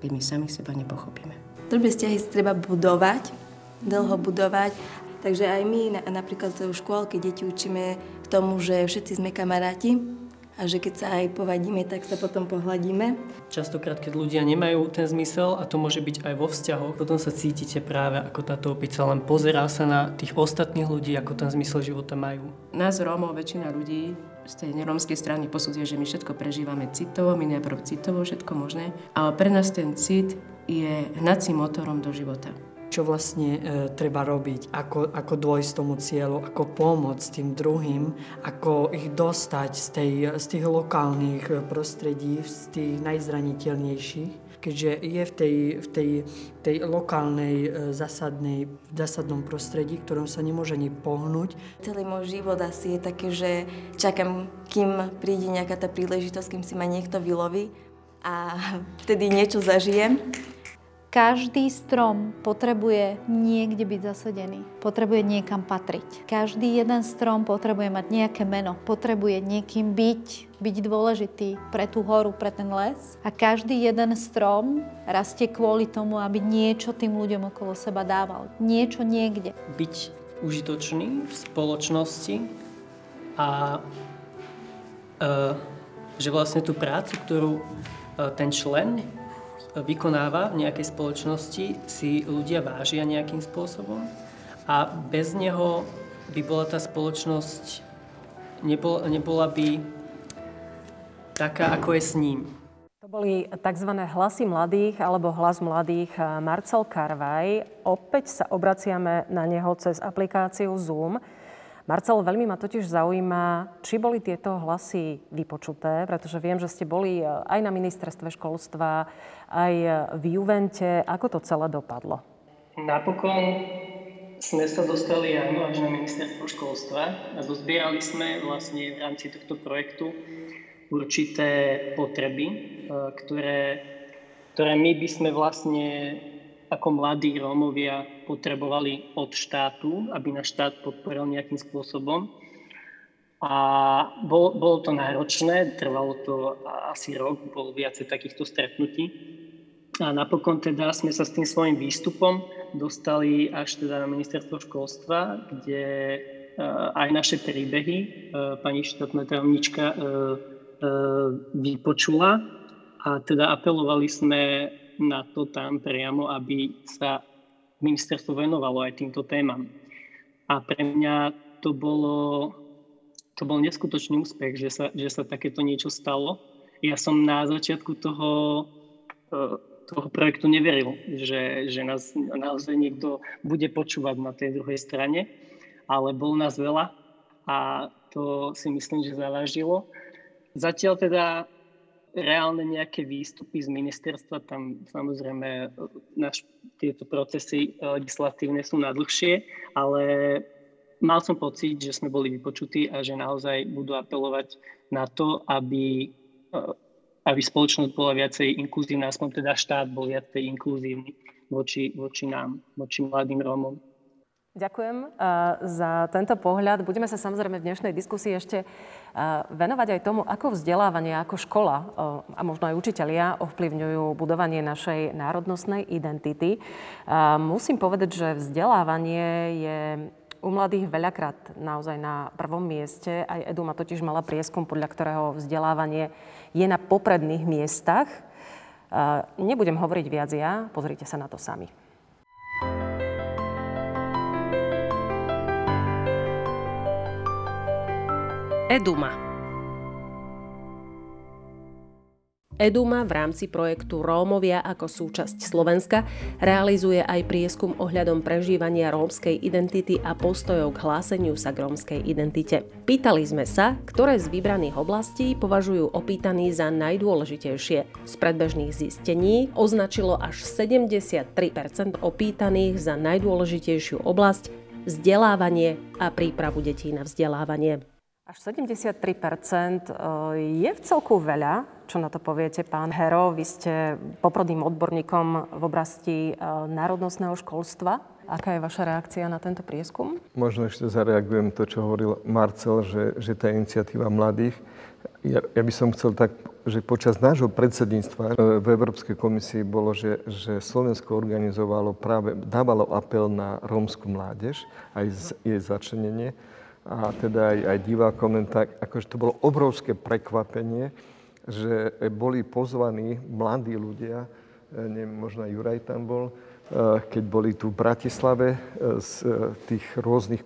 keď my sami seba nepochopíme. Dobré vzťahy treba budovať, dlho budovať, takže aj my napríklad v škôlke deti učíme k tomu, že všetci sme kamaráti, a že keď sa aj povadíme, tak sa potom pohľadíme. Častokrát, keď ľudia nemajú ten zmysel, a to môže byť aj vo vzťahoch, potom sa cítite práve ako táto opica, len pozerá sa na tých ostatných ľudí, ako ten zmysel života majú. Nás Rómov väčšina ľudí z tej nerómskej strany posudzuje, že my všetko prežívame citovo, my najprv citovo, všetko možné, ale pre nás ten cit je hnacím motorom do života čo vlastne e, treba robiť, ako, ako dôjsť tomu cieľu, ako pomôcť tým druhým, ako ich dostať z, tej, z tých lokálnych prostredí, z tých najzraniteľnejších keďže je v tej, v tej, tej lokálnej e, zásadnej, zásadnom prostredí, ktorom sa nemôže ani pohnúť. Celý môj život asi je také, že čakám, kým príde nejaká tá príležitosť, kým si ma niekto vyloví a vtedy niečo zažijem. Každý strom potrebuje niekde byť zasadený, potrebuje niekam patriť. Každý jeden strom potrebuje mať nejaké meno, potrebuje niekým byť, byť dôležitý pre tú horu, pre ten les. A každý jeden strom rastie kvôli tomu, aby niečo tým ľuďom okolo seba dával. Niečo niekde. Byť užitočný v spoločnosti a e, že vlastne tú prácu, ktorú e, ten člen vykonáva v nejakej spoločnosti, si ľudia vážia nejakým spôsobom a bez neho by bola tá spoločnosť, nebola, nebola by taká, ako je s ním. To boli tzv. hlasy mladých alebo hlas mladých Marcel Karvaj. Opäť sa obraciame na neho cez aplikáciu Zoom. Marcel, veľmi ma totiž zaujíma, či boli tieto hlasy vypočuté, pretože viem, že ste boli e, aj na ministerstve školstva, aj v Juvente. Ako to celé dopadlo? Napokon sme sa dostali áno až na ministerstvo školstva a dozbierali sme vlastne v rámci tohto projektu určité potreby, e, ktoré, ktoré my by sme vlastne ako mladí Rómovia potrebovali od štátu, aby náš štát podporil nejakým spôsobom. A bol, bolo to náročné, trvalo to asi rok, bolo viacej takýchto stretnutí. A napokon teda sme sa s tým svojim výstupom dostali až teda na ministerstvo školstva, kde uh, aj naše príbehy uh, pani štátna tajomnička uh, vypočula a teda apelovali sme na to tam priamo, aby sa ministerstvo venovalo aj týmto témam. A pre mňa to bolo, to bol neskutočný úspech, že sa, že sa takéto niečo stalo. Ja som na začiatku toho, e, toho projektu neveril, že, že nás naozaj niekto bude počúvať na tej druhej strane, ale bol nás veľa a to si myslím, že zavážilo. Zatiaľ teda reálne nejaké výstupy z ministerstva, tam samozrejme e, naš, tieto procesy e, legislatívne sú na dlhšie, ale mal som pocit, že sme boli vypočutí a že naozaj budú apelovať na to, aby, e, aby spoločnosť bola viacej inkluzívna, aspoň teda štát bol viacej inkluzívny voči, voči nám, voči mladým Rómom. Ďakujem za tento pohľad. Budeme sa samozrejme v dnešnej diskusii ešte venovať aj tomu, ako vzdelávanie, ako škola a možno aj učitelia ovplyvňujú budovanie našej národnostnej identity. Musím povedať, že vzdelávanie je u mladých veľakrát naozaj na prvom mieste. Aj Eduma totiž mala prieskum, podľa ktorého vzdelávanie je na popredných miestach. Nebudem hovoriť viac ja, pozrite sa na to sami. Eduma. Eduma v rámci projektu Rómovia ako súčasť Slovenska realizuje aj prieskum ohľadom prežívania rómskej identity a postojov k hláseniu sa k rómskej identite. Pýtali sme sa, ktoré z vybraných oblastí považujú opýtaní za najdôležitejšie. Z predbežných zistení označilo až 73% opýtaných za najdôležitejšiu oblasť vzdelávanie a prípravu detí na vzdelávanie. Až 73 eh, je v celku veľa. Čo na to poviete, pán Hero? Vy ste poprodným odborníkom v oblasti eh, národnostného školstva. Aká je vaša reakcia na tento prieskum? Možno ešte zareagujem to, čo hovoril Marcel, že, že tá iniciatíva mladých. Ja, ja by som chcel tak, že počas nášho predsedníctva eh, v Európskej komisii bolo, že, že Slovensko organizovalo práve, dávalo apel na rómsku mládež, aj jej začlenenie a teda aj, aj divákom, len tak, akože to bolo obrovské prekvapenie, že boli pozvaní mladí ľudia, e, neviem, možno aj Juraj tam bol, e, keď boli tu v Bratislave e, z tých rôznych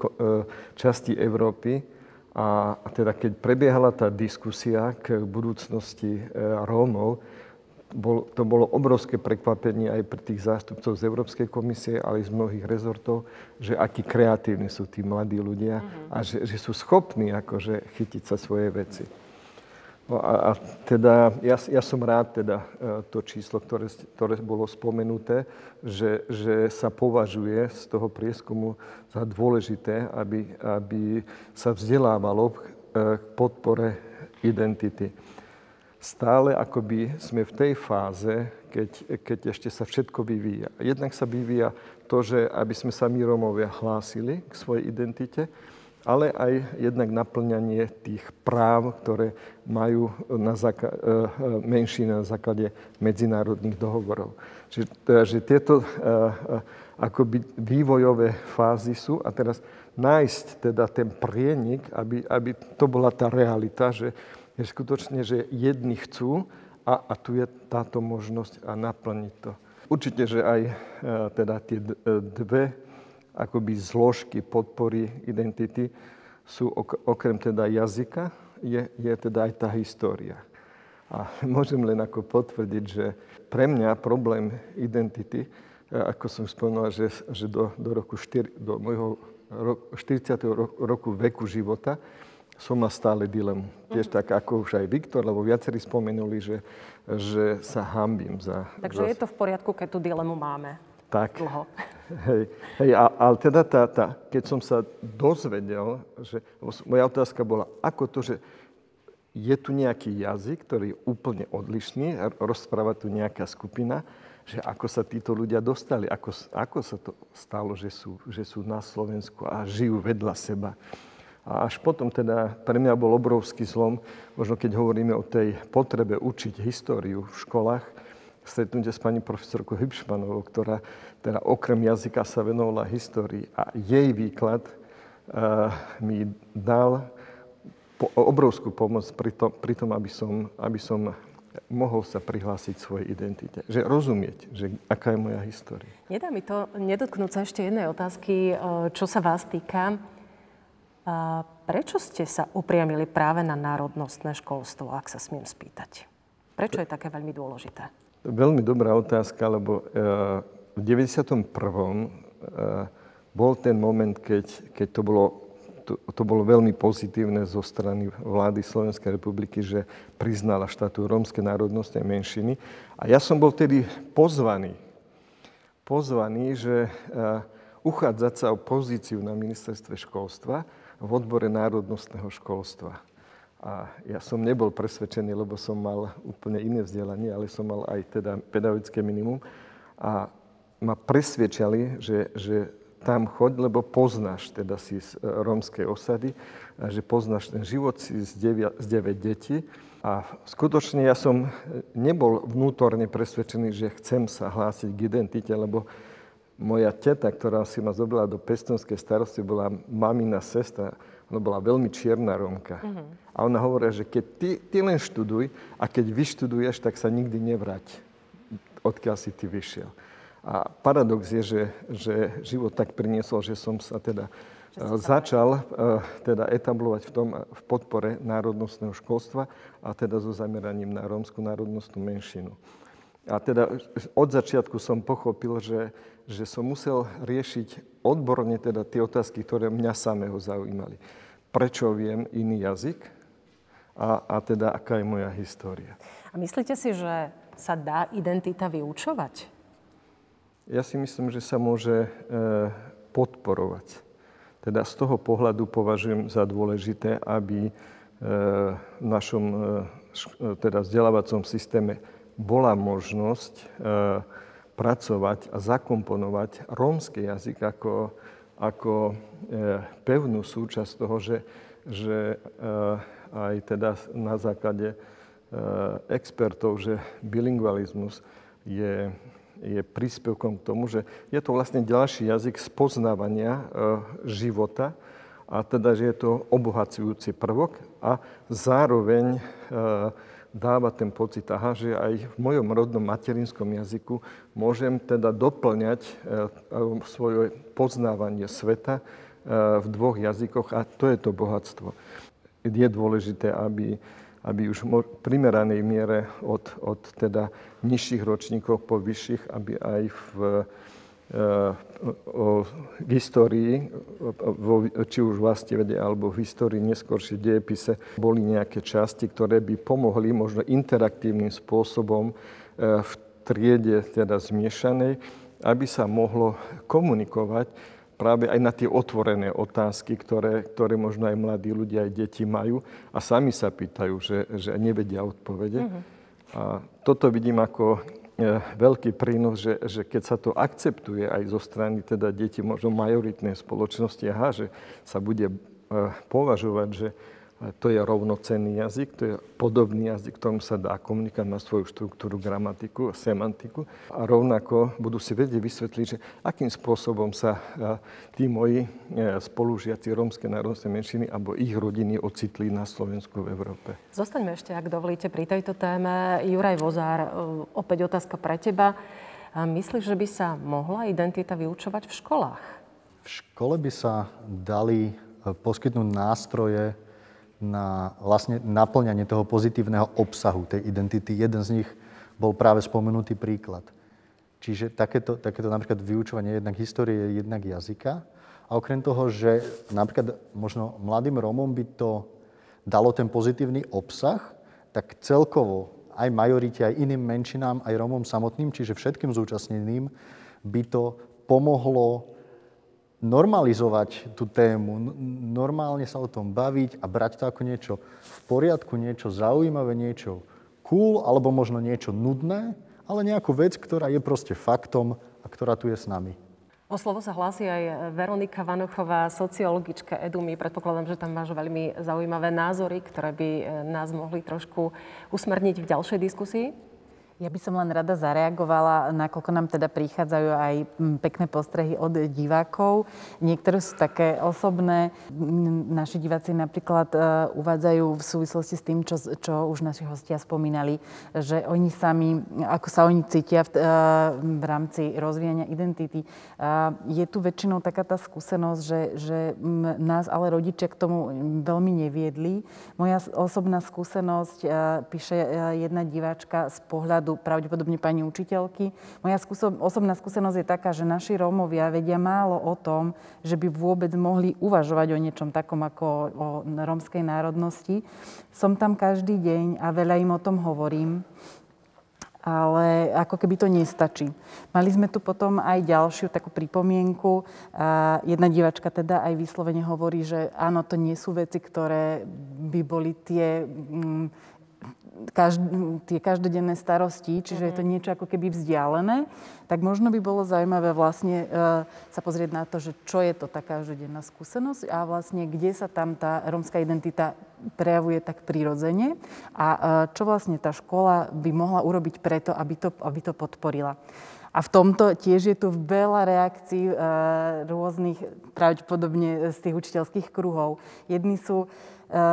častí Európy. A teda keď prebiehala tá diskusia k budúcnosti Rómov, bol, to bolo obrovské prekvapenie aj pre tých zástupcov z Európskej komisie, ale aj z mnohých rezortov, že akí kreatívni sú tí mladí ľudia uh-huh. a že, že sú schopní akože chytiť sa svoje veci. No a, a teda ja, ja som rád teda e, to číslo, ktoré, ktoré bolo spomenuté, že, že sa považuje z toho prieskumu za dôležité, aby, aby sa vzdelávalo k e, podpore identity stále akoby sme v tej fáze, keď, keď ešte sa všetko vyvíja. Jednak sa vyvíja to, že aby sme sa my Romovia hlásili k svojej identite, ale aj jednak naplňanie tých práv, ktoré majú na základ, e, e, menší na základe medzinárodných dohovorov. Čiže, teda, že tieto e, akoby vývojové fázy sú a teraz nájsť teda ten prienik, aby, aby to bola tá realita, že je skutočne, že jedni chcú a, a tu je táto možnosť a naplniť to. Určite, že aj e, teda tie e, dve akoby zložky podpory identity sú ok, okrem teda jazyka, je, je teda aj tá história. A môžem len ako potvrdiť, že pre mňa problém identity, e, ako som spomínal, že, že do, do, roku 4, do môjho 40. roku veku života, som mal stále dilemu. Tiež tak ako už aj Viktor, lebo viacerí spomenuli, že, že sa hambím za... Takže za... je to v poriadku, keď tú dilemu máme? tak, dlho. Hej, hej a, ale teda tá, tá, keď som sa dozvedel, že moja otázka bola, ako to, že je tu nejaký jazyk, ktorý je úplne odlišný, rozpráva tu nejaká skupina, že ako sa títo ľudia dostali, ako, ako sa to stalo, že sú, že sú na Slovensku a žijú vedľa seba. A až potom teda pre mňa bol obrovský zlom, možno keď hovoríme o tej potrebe učiť históriu v školách, stretnutie s pani profesorkou Hybšmanovou, ktorá teda okrem jazyka sa venovala histórii a jej výklad uh, mi dal po, obrovskú pomoc pri tom, pri tom aby, som, aby som mohol sa prihlásiť svojej identite. Že rozumieť, že aká je moja história. Nedá mi to nedotknúť sa ešte jednej otázky, eh, čo sa vás týka. Prečo ste sa upriamili práve na národnostné školstvo, ak sa smiem spýtať? Prečo je také veľmi dôležité? Veľmi dobrá otázka, lebo eh, v 91. Eh, bol ten moment, keď, keď to, bolo, to, to bolo veľmi pozitívne zo strany vlády Slovenskej republiky, že priznala štátu rómskej národnostnej menšiny. A ja som bol tedy pozvaný, pozvaný, že eh, uchádzať sa o pozíciu na ministerstve školstva v odbore národnostného školstva. A ja som nebol presvedčený, lebo som mal úplne iné vzdelanie, ale som mal aj teda pedagogické minimum. A ma presvedčali, že, že tam choď, lebo poznáš teda si z e, rómskej osady, a že poznáš ten život si z 9, z 9 detí. A skutočne ja som nebol vnútorne presvedčený, že chcem sa hlásiť k identite, lebo moja teta, ktorá si ma zobrala do pestonskej starosti, bola mamina sestra ona bola veľmi čierna Rómka. Uh-huh. A ona hovorila, že keď ty, ty len študuj a keď vyštuduješ, tak sa nikdy nevrať, odkiaľ si ty vyšiel. A paradox je, že, že život tak priniesol, že som sa teda uh, začal uh, teda etablovať v tom v podpore národnostného školstva a teda so zameraním na rómsku národnostnú menšinu. A teda od začiatku som pochopil, že, že som musel riešiť odborne teda tie otázky, ktoré mňa samého zaujímali. Prečo viem iný jazyk a, a teda aká je moja história. A myslíte si, že sa dá identita vyučovať? Ja si myslím, že sa môže e, podporovať. Teda z toho pohľadu považujem za dôležité, aby e, v našom e, teda vzdelávacom systéme bola možnosť e, pracovať a zakomponovať rómsky jazyk ako, ako e, pevnú súčasť toho, že, že e, aj teda na základe expertov, že bilingualizmus je, je príspevkom k tomu, že je to vlastne ďalší jazyk spoznávania života a teda, že je to obohacujúci prvok a zároveň dáva ten pocit, aha, že aj v mojom rodnom materinskom jazyku môžem teda doplňať e, e, svoje poznávanie sveta e, v dvoch jazykoch a to je to bohatstvo. Je dôležité, aby, aby už v primeranej miere od, od teda nižších ročníkov po vyšších, aby aj v o histórii, či už v vede alebo v histórii neskôršie dejepise, boli nejaké časti, ktoré by pomohli možno interaktívnym spôsobom e, v triede teda zmiešanej, aby sa mohlo komunikovať práve aj na tie otvorené otázky, ktoré, ktoré možno aj mladí ľudia, aj deti majú a sami sa pýtajú, že, že nevedia odpovede. Mm-hmm. A toto vidím ako veľký prínos, že, že keď sa to akceptuje aj zo strany teda detí možno majoritnej spoločnosti, aha, že sa bude e, považovať, že to je rovnocenný jazyk, to je podobný jazyk, ktorom sa dá komunikovať na svoju štruktúru, gramatiku, semantiku. A rovnako budú si vedieť vysvetliť, že akým spôsobom sa tí moji e, spolužiaci rómskej národnej menšiny alebo ich rodiny ocitli na Slovensku v Európe. Zostaňme ešte, ak dovolíte, pri tejto téme. Juraj Vozár, e, opäť otázka pre teba. Myslíš, že by sa mohla identita vyučovať v školách? V škole by sa dali e, poskytnúť nástroje, na vlastne naplňanie toho pozitívneho obsahu tej identity. Jeden z nich bol práve spomenutý príklad. Čiže takéto, takéto napríklad vyučovanie jednak histórie, jednak jazyka. A okrem toho, že napríklad možno mladým Rómom by to dalo ten pozitívny obsah, tak celkovo aj majorite, aj iným menšinám, aj Rómom samotným, čiže všetkým zúčastneným, by to pomohlo normalizovať tú tému, normálne sa o tom baviť a brať to ako niečo v poriadku, niečo zaujímavé, niečo cool, alebo možno niečo nudné, ale nejakú vec, ktorá je proste faktom a ktorá tu je s nami. O slovo sa hlási aj Veronika Vanochová, sociologička Edumy. Predpokladám, že tam máš veľmi zaujímavé názory, ktoré by eh, nás mohli trošku usmerniť v ďalšej diskusii. Ja by som len rada zareagovala, nakoľko nám teda prichádzajú aj pekné postrehy od divákov. Niektoré sú také osobné. Naši diváci napríklad e, uvádzajú v súvislosti s tým, čo, čo už naši hostia spomínali, že oni sami, ako sa oni cítia v, e, v rámci rozvíjania identity. Je tu väčšinou taká tá skúsenosť, že, že nás ale rodičia k tomu veľmi neviedli. Moja osobná skúsenosť, e, píše jedna diváčka z pohľadu pohľadu pravdepodobne pani učiteľky. Moja skúso- osobná skúsenosť je taká, že naši Rómovia vedia málo o tom, že by vôbec mohli uvažovať o niečom takom ako o rómskej národnosti. Som tam každý deň a veľa im o tom hovorím ale ako keby to nestačí. Mali sme tu potom aj ďalšiu takú pripomienku. Jedna divačka teda aj vyslovene hovorí, že áno, to nie sú veci, ktoré by boli tie mm, každ- tie každodenné starosti, čiže je to mhm. niečo ako keby vzdialené, tak možno by bolo zaujímavé vlastne e, sa pozrieť na to, že čo je to tá každodenná skúsenosť a vlastne kde sa tam tá rómska identita prejavuje tak prirodzene a e, čo vlastne tá škola by mohla urobiť preto, aby to, aby to podporila. A v tomto tiež je tu veľa reakcií e, rôznych, pravdepodobne z tých učiteľských kruhov. Jedni sú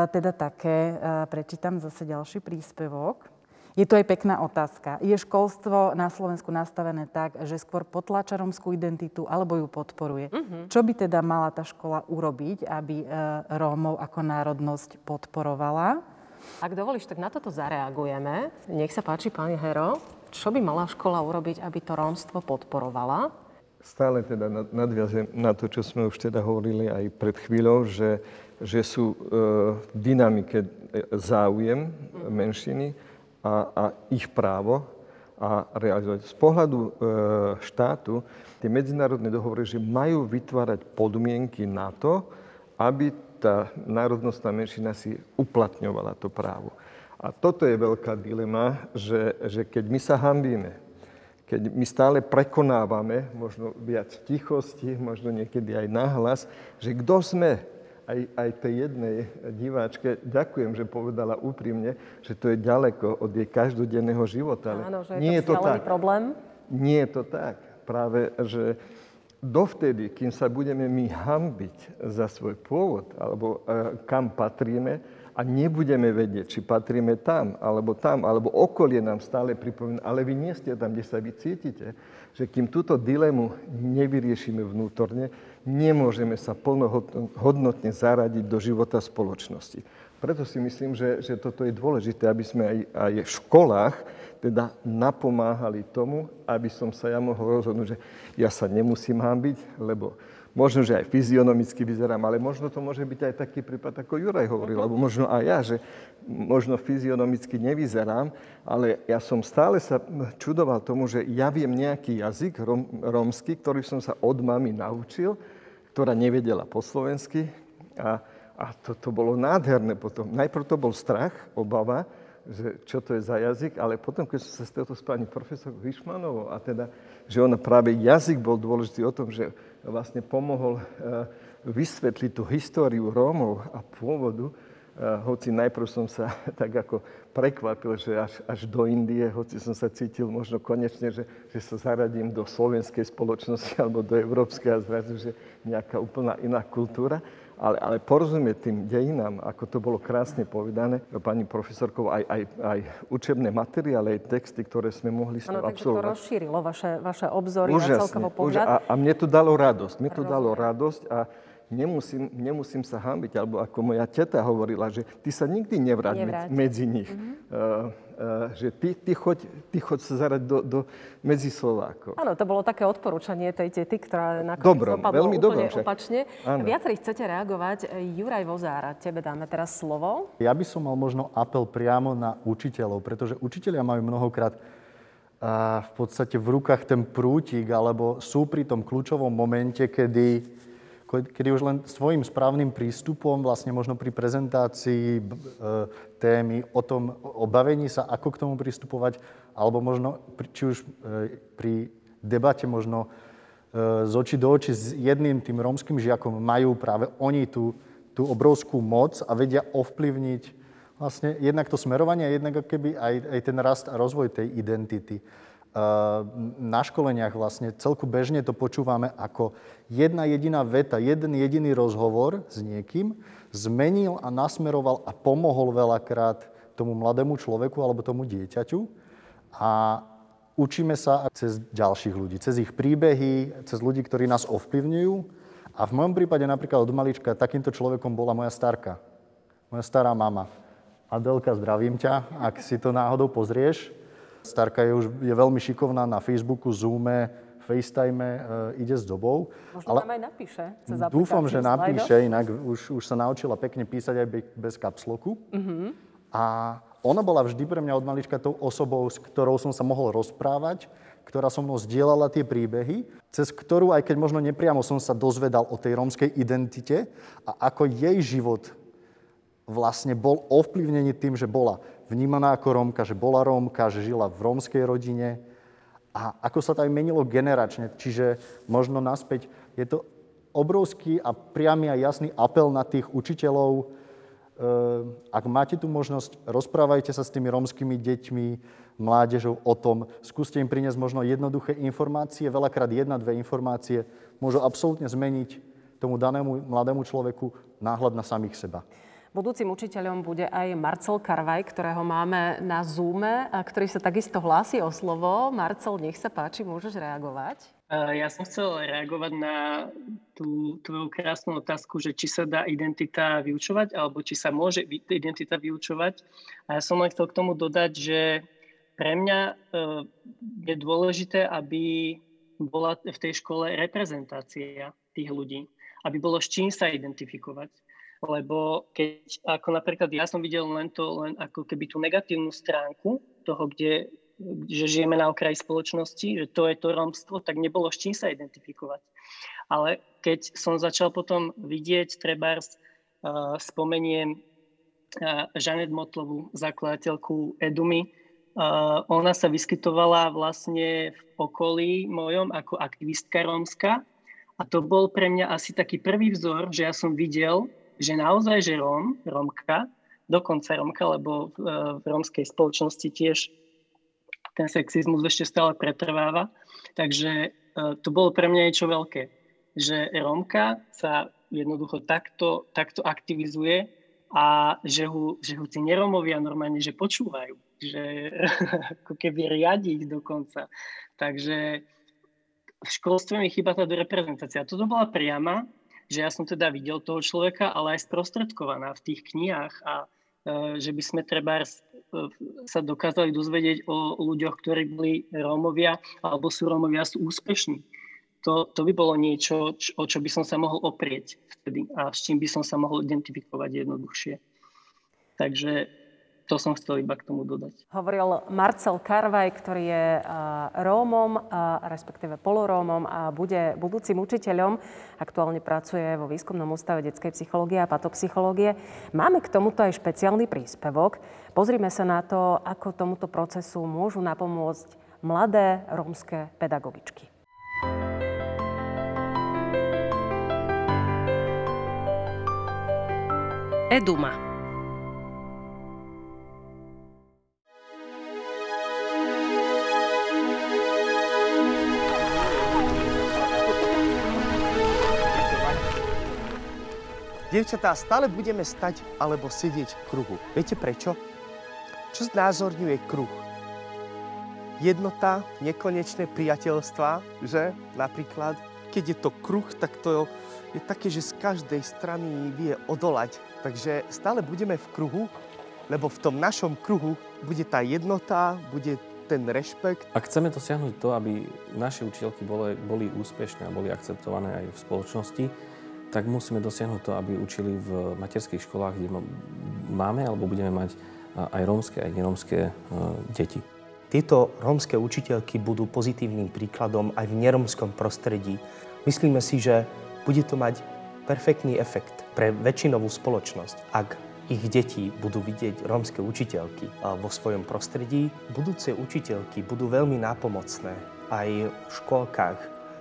teda také, e, prečítam zase ďalší príspevok. Je to aj pekná otázka. Je školstvo na Slovensku nastavené tak, že skôr potláča romskú identitu alebo ju podporuje? Uh-huh. Čo by teda mala tá škola urobiť, aby e, Rómov ako národnosť podporovala? Ak dovolíš, tak na toto zareagujeme. Nech sa páči, pani Hero. Čo by mala škola urobiť, aby to rómstvo podporovala? Stále teda nadviažem na to, čo sme už teda hovorili aj pred chvíľou, že že sú v e, dynamike e, záujem menšiny a, a ich právo a realizovať. Z pohľadu e, štátu tie medzinárodné dohovory, že majú vytvárať podmienky na to, aby tá národnostná menšina si uplatňovala to právo. A toto je veľká dilema, že, že keď my sa hambíme, keď my stále prekonávame, možno viac v tichosti, možno niekedy aj nahlas, že kto sme, aj, aj tej jednej diváčke ďakujem, že povedala úprimne, že to je ďaleko od jej každodenného života. Ale Áno, že je nie to, je to tak. problém. Nie je to tak. Práve, že dovtedy, kým sa budeme my hambiť za svoj pôvod, alebo e, kam patríme, a nebudeme vedieť, či patríme tam, alebo tam, alebo okolie nám stále pripomína, ale vy nie ste tam, kde sa vy cítite, že kým túto dilemu nevyriešime vnútorne, nemôžeme sa plnohodnotne zaradiť do života spoločnosti. Preto si myslím, že, že toto je dôležité, aby sme aj, aj v školách teda napomáhali tomu, aby som sa ja mohol rozhodnúť, že ja sa nemusím hábiť, lebo možno, že aj fyzionomicky vyzerám, ale možno to môže byť aj taký prípad, ako Juraj hovoril, alebo možno aj ja, že možno fyzionomicky nevyzerám, ale ja som stále sa čudoval tomu, že ja viem nejaký jazyk rom, rómsky, ktorý som sa od mamy naučil, ktorá nevedela po slovensky a, a to, to bolo nádherné potom. Najprv to bol strach, obava, že čo to je za jazyk, ale potom, keď som sa stretol s pani profesorkou Hyšmanovou a teda, že ona práve jazyk bol dôležitý o tom, že vlastne pomohol eh, vysvetliť tú históriu Rómov a pôvodu, hoci najprv som sa tak ako prekvapil, že až, až do Indie, hoci som sa cítil možno konečne, že, že sa zaradím do slovenskej spoločnosti alebo do európskej a zrazu, že nejaká úplná iná kultúra. Ale, ale porozumieť tým dejinám, ako to bolo krásne povedané, pani profesorkou, aj, aj, aj učebné materiály, aj texty, ktoré sme mohli s absolvovať. Áno, to rozšírilo vaše, vaše obzory Úžasne, a celkovo pohľad. a, a mne to dalo radosť. Mne to Rozumiem. dalo radosť a nemusím, nemusím sa hambiť. Alebo ako moja teta hovorila, že ty sa nikdy nevráť, nevráť. medzi nich. Mm-hmm. Uh, že ty, ty, choď, ty choď sa zarať do, do medzi Slovákov. Áno, to bolo také odporúčanie tej tety, ktorá nakoniec dopadlo veľmi úplne dobrom, opačne. Viacerí chcete reagovať. Juraj Vozára, tebe dáme teraz slovo. Ja by som mal možno apel priamo na učiteľov, pretože učiteľia majú mnohokrát v podstate v rukách ten prútik, alebo sú pri tom kľúčovom momente, kedy, kedy už len svojim správnym prístupom, vlastne možno pri prezentácii témy o tom, o bavení sa, ako k tomu pristupovať, alebo možno, či už e, pri debate možno e, z očí do očí s jedným tým rómskym žiakom majú práve oni tú, tú obrovskú moc a vedia ovplyvniť vlastne jednak to smerovanie, jednak keby aj, aj ten rast a rozvoj tej identity. Na školeniach vlastne celku bežne to počúvame ako jedna jediná veta, jeden jediný rozhovor s niekým zmenil a nasmeroval a pomohol veľakrát tomu mladému človeku alebo tomu dieťaťu. A učíme sa cez ďalších ľudí, cez ich príbehy, cez ľudí, ktorí nás ovplyvňujú. A v mojom prípade napríklad od malička takýmto človekom bola moja starka, moja stará mama Adelka, zdravím ťa, ak si to náhodou pozrieš. Starka je už je veľmi šikovná na Facebooku, Zoome, FaceTime, e, ide s dobou. Možno ale nám aj napíše cez Dúfam, že napíše, inak už, už sa naučila pekne písať aj bez kapsloku. Uh-huh. A ona bola vždy pre mňa od malička tou osobou, s ktorou som sa mohol rozprávať, ktorá so mnou zdieľala tie príbehy, cez ktorú, aj keď možno nepriamo som sa dozvedal o tej rómskej identite a ako jej život vlastne bol ovplyvnený tým, že bola vnímaná ako Rómka, že bola Rómka, že žila v rómskej rodine a ako sa to aj menilo generačne. Čiže možno naspäť je to obrovský a priamy a jasný apel na tých učiteľov, e, ak máte tu možnosť, rozprávajte sa s tými rómskymi deťmi, mládežou o tom, skúste im priniesť možno jednoduché informácie, veľakrát jedna, dve informácie môžu absolútne zmeniť tomu danému mladému človeku náhľad na samých seba. Budúcim učiteľom bude aj Marcel Karvaj, ktorého máme na Zoome a ktorý sa takisto hlási o slovo. Marcel, nech sa páči, môžeš reagovať. Ja som chcel reagovať na tú tvoju krásnu otázku, že či sa dá identita vyučovať, alebo či sa môže identita vyučovať. A ja som len chcel k tomu dodať, že pre mňa e, je dôležité, aby bola v tej škole reprezentácia tých ľudí, aby bolo s čím sa identifikovať lebo keď, ako napríklad ja som videl len to, len ako keby tú negatívnu stránku toho, kde, že žijeme na okraji spoločnosti, že to je to romstvo, tak nebolo s čím sa identifikovať. Ale keď som začal potom vidieť, trebárs, uh, spomeniem uh, Žanet Motlovu, zakladateľku Edumy, uh, ona sa vyskytovala vlastne v okolí mojom ako aktivistka rómska a to bol pre mňa asi taký prvý vzor, že ja som videl, že naozaj, že Róm, Rómka, dokonca Rómka, lebo v, e, v rómskej spoločnosti tiež ten sexizmus ešte stále pretrváva. Takže e, to bolo pre mňa niečo veľké, že Rómka sa jednoducho takto, takto aktivizuje a že ho, že ho tí neromovia normálne, že počúvajú, že ako keby riadi ich dokonca. Takže v školstve mi chýba tá reprezentácia. Toto bola priama, že ja som teda videl toho človeka, ale aj sprostredkovaná v tých knihách a e, že by sme treba e, sa dokázali dozvedieť o ľuďoch, ktorí boli Rómovia alebo sú Rómovia, sú úspešní. To, to by bolo niečo, o čo by som sa mohol oprieť vtedy a s čím by som sa mohol identifikovať jednoduchšie. Takže to som chcel iba k tomu dodať. Hovoril Marcel Karvaj, ktorý je Rómom, respektíve polorómom a bude budúcim učiteľom. Aktuálne pracuje vo výskumnom ústave detskej psychológie a patopsychológie. Máme k tomuto aj špeciálny príspevok. Pozrime sa na to, ako tomuto procesu môžu napomôcť mladé rómske pedagogičky. Eduma Dievčatá, stále budeme stať alebo sedieť v kruhu. Viete prečo? Čo znázorňuje kruh? Jednota, nekonečné priateľstva, že? Napríklad, keď je to kruh, tak to je také, že z každej strany vie odolať. Takže stále budeme v kruhu, lebo v tom našom kruhu bude tá jednota, bude ten rešpekt. A chceme dosiahnuť to, aby naše učiteľky boli, boli úspešné a boli akceptované aj v spoločnosti, tak musíme dosiahnuť to, aby učili v materských školách, kde máme alebo budeme mať aj rómske, aj nerómske deti. tieto rómske učiteľky budú pozitívnym príkladom aj v neromskom prostredí. Myslíme si, že bude to mať perfektný efekt pre väčšinovú spoločnosť, ak ich deti budú vidieť rómske učiteľky vo svojom prostredí. Budúce učiteľky budú veľmi nápomocné aj v škôlkach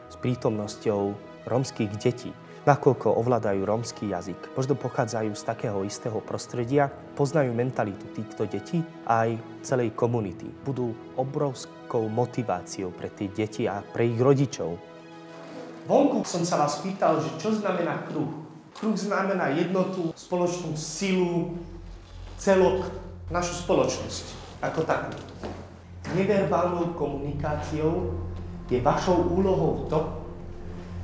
s prítomnosťou rómskych detí nakoľko ovládajú rómsky jazyk. Možno pochádzajú z takého istého prostredia, poznajú mentalitu týchto detí aj celej komunity. Budú obrovskou motiváciou pre tie deti a pre ich rodičov. Vonku som sa vás pýtal, že čo znamená kruh. Kruh znamená jednotu, spoločnú silu, celok, našu spoločnosť ako takú. Neverbálnou komunikáciou je vašou úlohou to,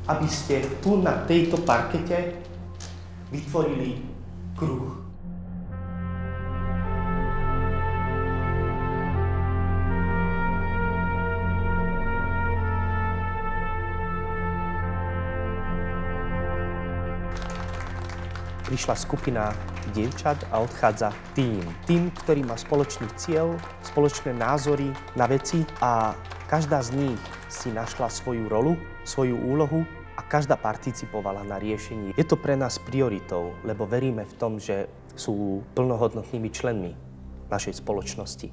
aby ste tu na tejto parkete vytvorili kruh. Prišla skupina dievčat a odchádza tým. Tým, ktorý má spoločný cieľ, spoločné názory na veci a každá z nich si našla svoju rolu, svoju úlohu každá participovala na riešení. Je to pre nás prioritou, lebo veríme v tom, že sú plnohodnotnými členmi našej spoločnosti.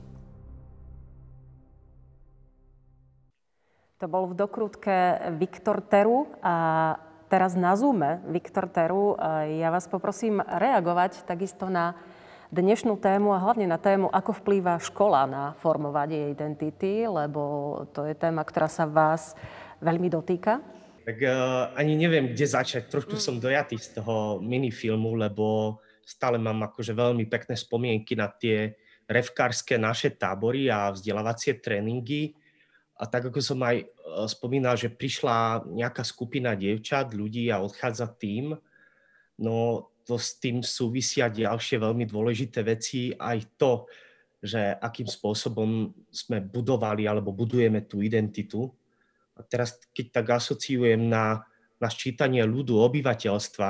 To bol v dokrutke Viktor Teru a teraz na Zoome Viktor Teru. Ja vás poprosím reagovať takisto na dnešnú tému a hlavne na tému, ako vplýva škola na formovanie identity, lebo to je téma, ktorá sa vás veľmi dotýka. Tak uh, ani neviem, kde začať. Trošku mm. som dojatý z toho minifilmu, lebo stále mám akože veľmi pekné spomienky na tie revkárske naše tábory a vzdelávacie tréningy. A tak ako som aj uh, spomínal, že prišla nejaká skupina dievčat, ľudí a odchádza tým, no to s tým súvisia ďalšie veľmi dôležité veci. Aj to, že akým spôsobom sme budovali alebo budujeme tú identitu a teraz, keď tak asociujem na, na ščítanie ľudu, obyvateľstva,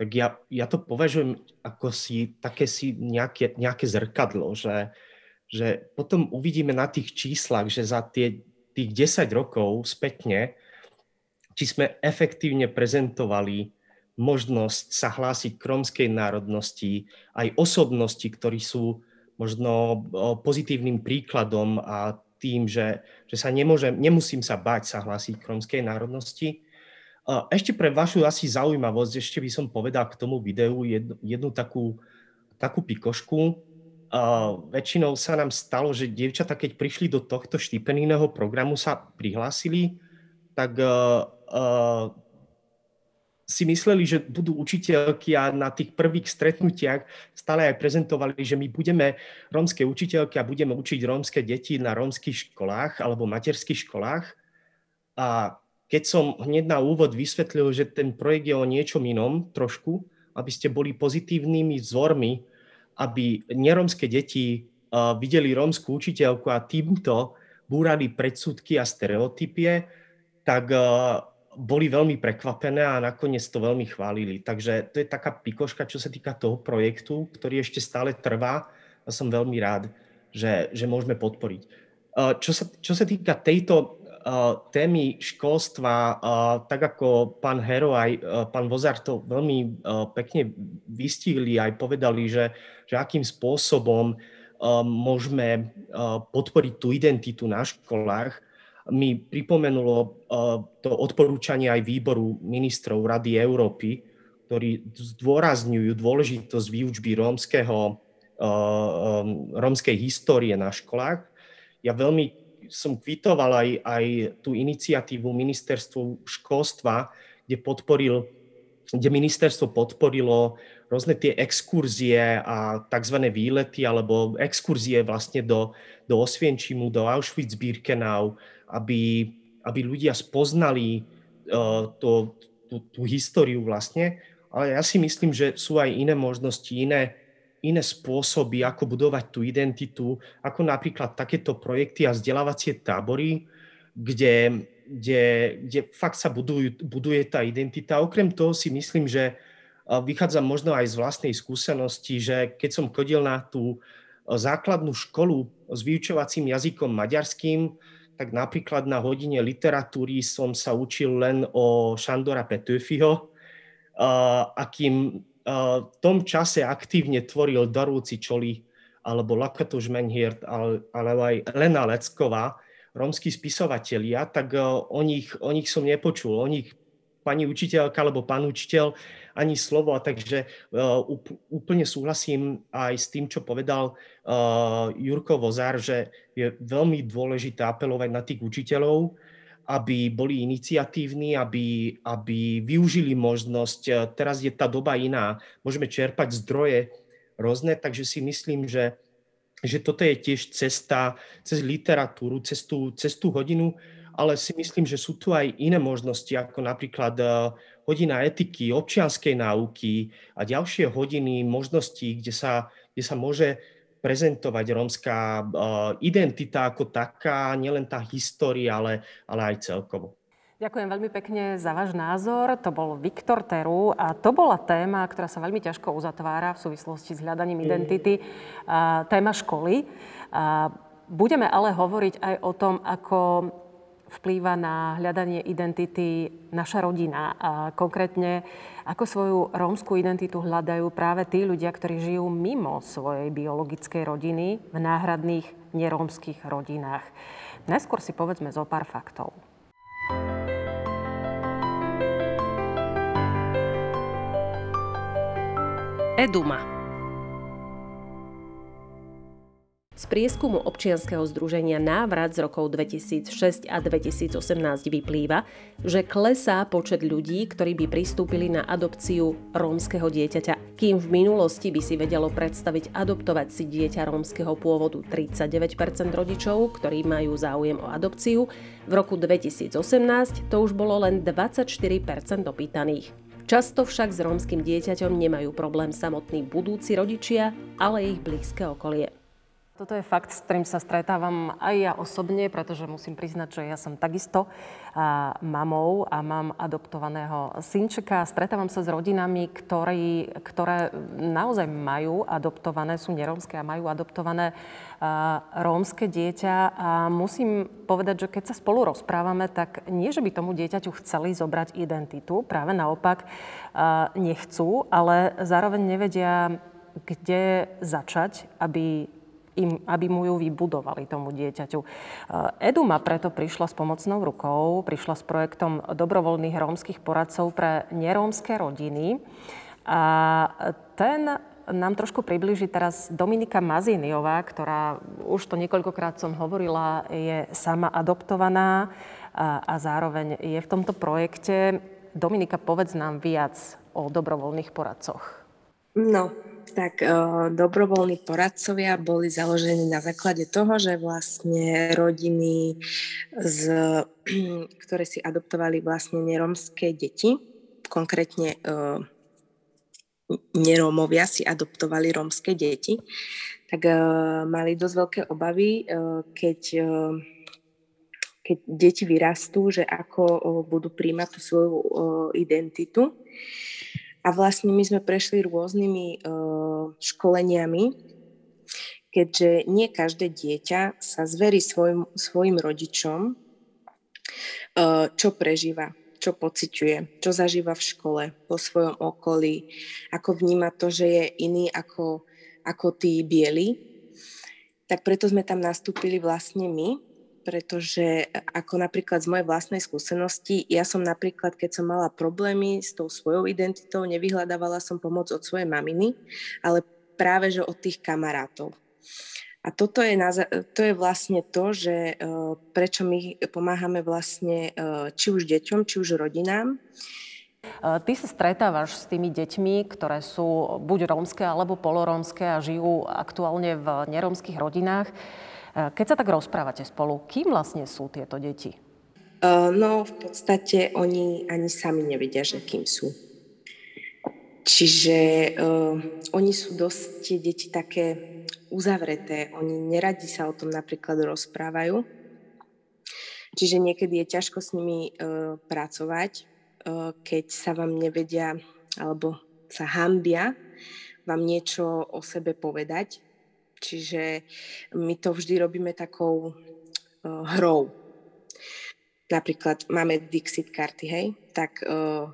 tak ja, ja to považujem ako si také si nejaké, nejaké zrkadlo, že, že potom uvidíme na tých číslach, že za tie, tých 10 rokov spätne, či sme efektívne prezentovali možnosť sa hlásiť k rómskej národnosti, aj osobnosti, ktorí sú možno pozitívnym príkladom a tým, že, že sa nemôžem, nemusím sa bať sa hlásiť k romskej národnosti. Ešte pre vašu asi zaujímavosť, ešte by som povedal k tomu videu jednu, jednu takú, takú pikošku. Väčšinou sa nám stalo, že dievčatá, keď prišli do tohto štipendijného programu, sa prihlásili, tak si mysleli, že budú učiteľky a na tých prvých stretnutiach stále aj prezentovali, že my budeme rómske učiteľky a budeme učiť rómske deti na rómskych školách alebo materských školách. A keď som hneď na úvod vysvetlil, že ten projekt je o niečom inom trošku, aby ste boli pozitívnymi vzormi, aby nerómske deti videli rómskú učiteľku a týmto búrali predsudky a stereotypie, tak boli veľmi prekvapené a nakoniec to veľmi chválili. Takže to je taká pikoška, čo sa týka toho projektu, ktorý ešte stále trvá a som veľmi rád, že, že môžeme podporiť. Čo sa, čo sa týka tejto témy školstva, tak ako pán Hero aj pán Vozar to veľmi pekne vystihli, aj povedali, že, že akým spôsobom môžeme podporiť tú identitu na školách, mi pripomenulo uh, to odporúčanie aj výboru ministrov Rady Európy, ktorí zdôrazňujú dôležitosť výučby rómskeho, uh, um, rómskej histórie na školách. Ja veľmi som kvitoval aj, aj tú iniciatívu ministerstvu školstva, kde podporil kde ministerstvo podporilo rôzne tie exkurzie a tzv. výlety alebo exkurzie vlastne do, do Osvienčimu, do Auschwitz-Birkenau, aby, aby ľudia spoznali uh, to, tú, tú históriu vlastne. Ale ja si myslím, že sú aj iné možnosti, iné, iné spôsoby, ako budovať tú identitu, ako napríklad takéto projekty a vzdelávacie tábory, kde, kde, kde fakt sa budujú, buduje tá identita. Okrem toho si myslím, že vychádzam možno aj z vlastnej skúsenosti, že keď som chodil na tú základnú školu s vyučovacím jazykom maďarským, tak napríklad na hodine literatúry som sa učil len o Šandora Petőfiho, akým v tom čase aktívne tvoril Darúci Čoli alebo Lakatos Menhirt, alebo aj Lena Lecková, rómsky spisovatelia, tak o nich, o nich som nepočul. O nich pani učiteľka alebo pán učiteľ ani slovo. Takže úplne súhlasím aj s tým, čo povedal Jurko Vozár, že je veľmi dôležité apelovať na tých učiteľov, aby boli iniciatívni, aby, aby využili možnosť. E, teraz je tá doba iná, môžeme čerpať zdroje rôzne, takže si myslím, že, že toto je tiež cesta cez literatúru, cez tú, cez tú hodinu, ale si myslím, že sú tu aj iné možnosti, ako napríklad hodina etiky, občianskej náuky a ďalšie hodiny možností, kde sa, kde sa môže prezentovať rómska uh, identita ako taká, nielen tá história, ale, ale aj celkovo. Ďakujem veľmi pekne za váš názor. To bol Viktor Teru a to bola téma, ktorá sa veľmi ťažko uzatvára v súvislosti s hľadaním identity. Téma školy. Budeme ale hovoriť aj o tom, ako vplýva na hľadanie identity naša rodina. A konkrétne, ako svoju rómskú identitu hľadajú práve tí ľudia, ktorí žijú mimo svojej biologickej rodiny v náhradných nerómskych rodinách. Najskôr si povedzme zo pár faktov. Eduma Z prieskumu občianskeho združenia Návrat z rokov 2006 a 2018 vyplýva, že klesá počet ľudí, ktorí by pristúpili na adopciu rómskeho dieťaťa. Kým v minulosti by si vedelo predstaviť adoptovať si dieťa rómskeho pôvodu 39% rodičov, ktorí majú záujem o adopciu, v roku 2018 to už bolo len 24% opýtaných. Často však s rómskym dieťaťom nemajú problém samotní budúci rodičia, ale ich blízke okolie. Toto je fakt, s ktorým sa stretávam aj ja osobne, pretože musím priznať, že ja som takisto mamou a mám adoptovaného synčeka. Stretávam sa s rodinami, ktorí, ktoré naozaj majú adoptované, sú nerómske a majú adoptované rómske dieťa. A musím povedať, že keď sa spolu rozprávame, tak nie, že by tomu dieťaťu chceli zobrať identitu, práve naopak nechcú, ale zároveň nevedia, kde začať, aby im, aby mu ju vybudovali tomu dieťaťu. Eduma preto prišla s pomocnou rukou, prišla s projektom dobrovoľných rómskych poradcov pre nerómske rodiny. A ten nám trošku približí teraz Dominika Mazíniová, ktorá, už to niekoľkokrát som hovorila, je sama adoptovaná a, a zároveň je v tomto projekte. Dominika, povedz nám viac o dobrovoľných poradcoch. No, tak dobrovoľní poradcovia boli založení na základe toho, že vlastne rodiny, z, ktoré si adoptovali vlastne neromské deti, konkrétne nerómovia si adoptovali rómske deti, tak mali dosť veľké obavy, keď keď deti vyrastú, že ako budú príjmať tú svoju identitu. A vlastne my sme prešli rôznymi uh, školeniami, keďže nie každé dieťa sa zverí svojim, svojim rodičom, uh, čo prežíva, čo pociťuje, čo zažíva v škole, vo svojom okolí, ako vníma to, že je iný ako, ako tí bieli. Tak preto sme tam nastúpili vlastne my, pretože ako napríklad z mojej vlastnej skúsenosti, ja som napríklad, keď som mala problémy s tou svojou identitou, nevyhľadávala som pomoc od svojej maminy, ale práve že od tých kamarátov. A toto je, to je vlastne to, že e, prečo my pomáhame vlastne e, či už deťom, či už rodinám. E, ty sa stretávaš s tými deťmi, ktoré sú buď rómske alebo polorómske a žijú aktuálne v nerómskych rodinách. Keď sa tak rozprávate spolu, kým vlastne sú tieto deti? No, v podstate oni ani sami nevedia, že kým sú. Čiže uh, oni sú dosť tie deti také uzavreté. Oni neradi sa o tom napríklad rozprávajú. Čiže niekedy je ťažko s nimi uh, pracovať, uh, keď sa vám nevedia alebo sa hambia vám niečo o sebe povedať Čiže my to vždy robíme takou uh, hrou. Napríklad máme Dixit karty, hej, tak uh,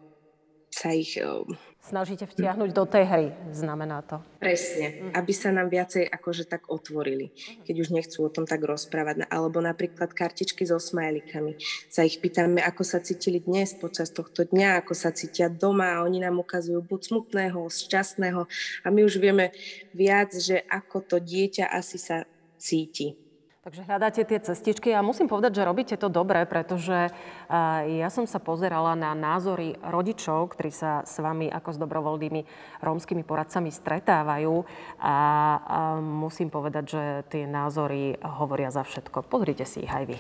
sa ich uh, snažíte vtiahnuť do tej hry, znamená to. Presne, aby sa nám viacej akože tak otvorili, keď už nechcú o tom tak rozprávať. Alebo napríklad kartičky so smajlikami. Sa ich pýtame, ako sa cítili dnes počas tohto dňa, ako sa cítia doma a oni nám ukazujú buď smutného, šťastného a my už vieme viac, že ako to dieťa asi sa cíti. Takže hľadáte tie cestičky a musím povedať, že robíte to dobre, pretože ja som sa pozerala na názory rodičov, ktorí sa s vami ako s dobrovoľnými rómskymi poradcami stretávajú a, a musím povedať, že tie názory hovoria za všetko. Pozrite si ich aj vy.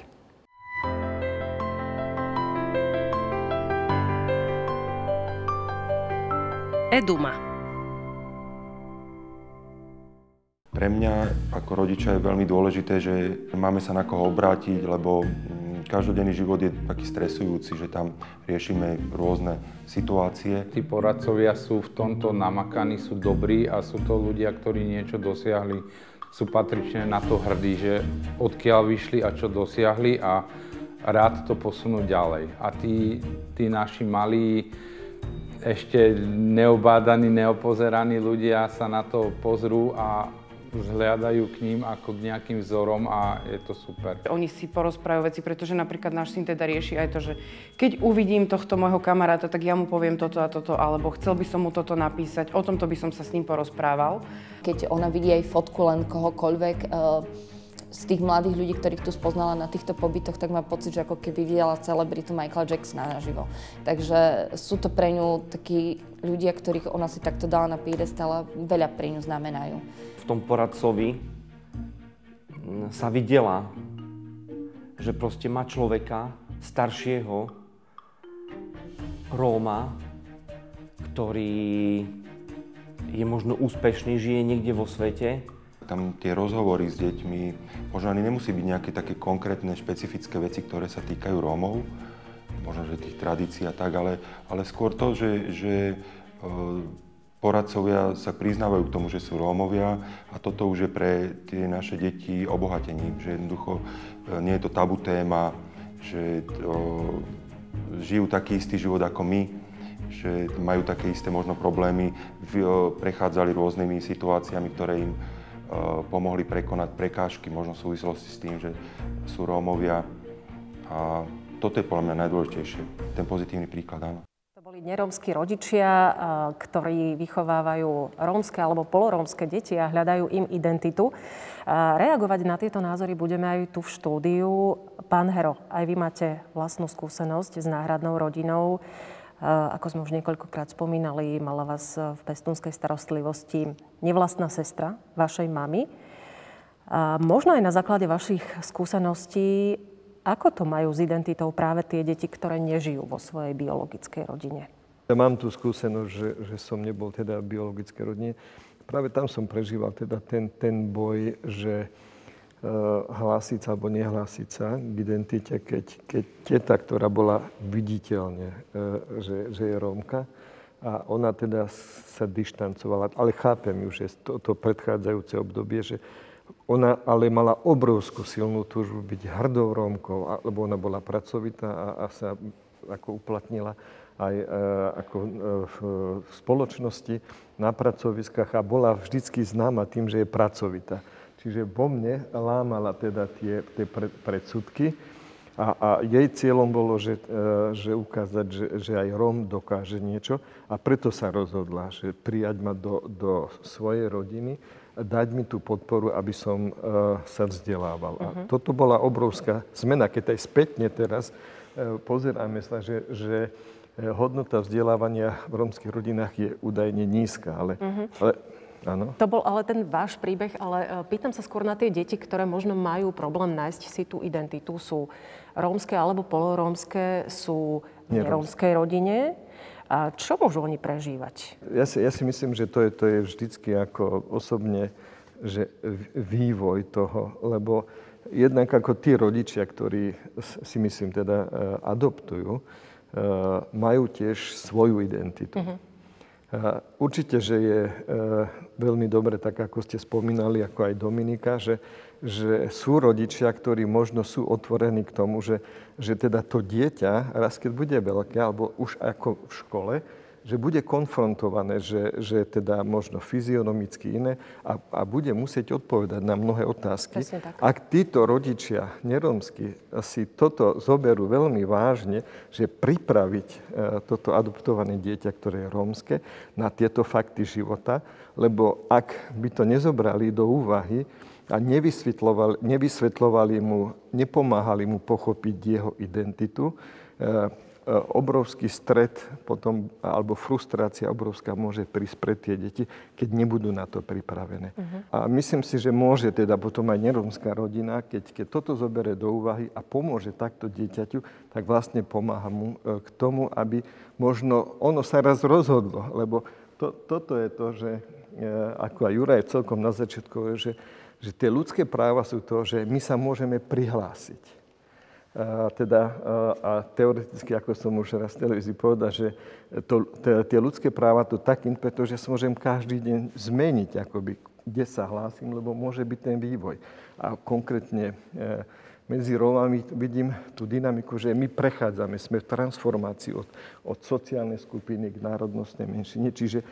Eduma. Pre mňa ako rodiča je veľmi dôležité, že máme sa na koho obrátiť, lebo mm, každodenný život je taký stresujúci, že tam riešime rôzne situácie. Tí poradcovia sú v tomto namakaní, sú dobrí a sú to ľudia, ktorí niečo dosiahli. Sú patrične na to hrdí, že odkiaľ vyšli a čo dosiahli a rád to posunú ďalej. A tí, tí naši malí, ešte neobádaní, neopozeraní ľudia sa na to pozrú a vzhľadajú k ním ako k nejakým vzorom a je to super. Oni si porozprávajú veci, pretože napríklad náš syn teda rieši aj to, že keď uvidím tohto môjho kamaráta, tak ja mu poviem toto a toto, alebo chcel by som mu toto napísať, o tomto by som sa s ním porozprával. Keď ona vidí aj fotku len kohokoľvek, uh z tých mladých ľudí, ktorých tu spoznala na týchto pobytoch, tak má pocit, že ako keby videla celebritu Michaela Jacksona naživo. Takže sú to pre ňu takí ľudia, ktorých ona si takto dala na piedestal a veľa pre ňu znamenajú. V tom poradcovi sa videla, že proste má človeka staršieho, Róma, ktorý je možno úspešný, žije niekde vo svete, tam tie rozhovory s deťmi, možno ani nemusí byť nejaké také konkrétne, špecifické veci, ktoré sa týkajú Rómov, možno, že tých tradícií a tak, ale, ale skôr to, že, že e, poradcovia sa priznávajú k tomu, že sú Rómovia a toto už je pre tie naše deti obohatením, že jednoducho e, nie je to tabu téma, že to, žijú taký istý život ako my, že majú také isté možno problémy, prechádzali rôznymi situáciami, ktoré im pomohli prekonať prekážky, možno v súvislosti s tým, že sú Rómovia. A toto je podľa mňa najdôležitejšie, ten pozitívny príklad, áno. To boli nerómsky rodičia, eh, ktorí vychovávajú rómske alebo polorómske deti a hľadajú im identitu. Reagovať na tieto názory budeme aj tu v štúdiu. Pán Hero, aj vy máte vlastnú skúsenosť s náhradnou rodinou. Ako sme už niekoľkokrát spomínali, mala vás v pestunskej starostlivosti nevlastná sestra vašej mamy. A možno aj na základe vašich skúseností, ako to majú s identitou práve tie deti, ktoré nežijú vo svojej biologickej rodine? Ja mám tú skúsenosť, že, že som nebol teda v biologickej rodine. Práve tam som prežíval teda ten, ten boj, že hlásiť sa alebo nehlásiť sa k identite, keď, keď teta, ktorá bola viditeľne, eh, že, že je Rómka, a ona teda sa dištancovala, ale chápem ju, že to, to predchádzajúce obdobie, že ona ale mala obrovskú silnú túžbu byť hrdou Rómkou, lebo ona bola pracovitá a, a sa ako uplatnila aj e, ako e, v spoločnosti na pracoviskách a bola vždycky známa tým, že je pracovitá. Čiže vo mne lámala teda tie, tie predsudky a, a jej cieľom bolo, že, e, že ukázať, že, že aj Róm dokáže niečo a preto sa rozhodla, že prijať ma do, do svojej rodiny, dať mi tú podporu, aby som uh, sa vzdelával. Uh-huh. A mhm. toto bola obrovská zmena, keď aj spätne teraz uh, pozeráme sa, že, že hodnota vzdelávania v rómskych rodinách je údajne nízka, ale, uh-huh. ale Áno. To bol ale ten váš príbeh, ale e, pýtam sa skôr na tie deti, ktoré možno majú problém nájsť si tú identitu. Sú rómske alebo polorómske, sú v nerómskej rodine. A čo môžu oni prežívať? Ja si, ja si myslím, že to je, to je vždycky ako osobne že vývoj toho, lebo jednak ako tí rodičia, ktorí si myslím teda e, adoptujú, e, majú tiež svoju identitu. Uh-huh Určite, že je veľmi dobre, tak ako ste spomínali, ako aj Dominika, že, že sú rodičia, ktorí možno sú otvorení k tomu, že, že teda to dieťa, raz keď bude veľké, alebo už ako v škole, že bude konfrontované, že, že teda možno fyzionomicky iné a, a bude musieť odpovedať na mnohé otázky. Ak títo rodičia neromsky si toto zoberú veľmi vážne, že pripraviť e, toto adoptované dieťa, ktoré je rómske, na tieto fakty života, lebo ak by to nezobrali do úvahy, a nevysvetľovali, nevysvetľovali mu, nepomáhali mu pochopiť jeho identitu, E, obrovský stred potom, alebo frustrácia obrovská môže prísť pre tie deti, keď nebudú na to pripravené. Uh-huh. A myslím si, že môže teda potom aj neromská rodina, keď, keď toto zoberie do úvahy a pomôže takto dieťaťu, tak vlastne pomáha mu e, k tomu, aby možno ono sa raz rozhodlo, lebo to, toto je to, že e, ako aj Juraj celkom na začiatku, že, že tie ľudské práva sú to, že my sa môžeme prihlásiť a, teda, a teoreticky, ako som už raz v televízii povedal, že to, tie ľudské práva to takým, pretože sa môžem každý deň zmeniť, akoby, kde sa hlásim, lebo môže byť ten vývoj. A konkrétne e, medzi Rómami vidím tú dynamiku, že my prechádzame, sme v transformácii od, od sociálnej skupiny k národnostnej menšine, čiže e,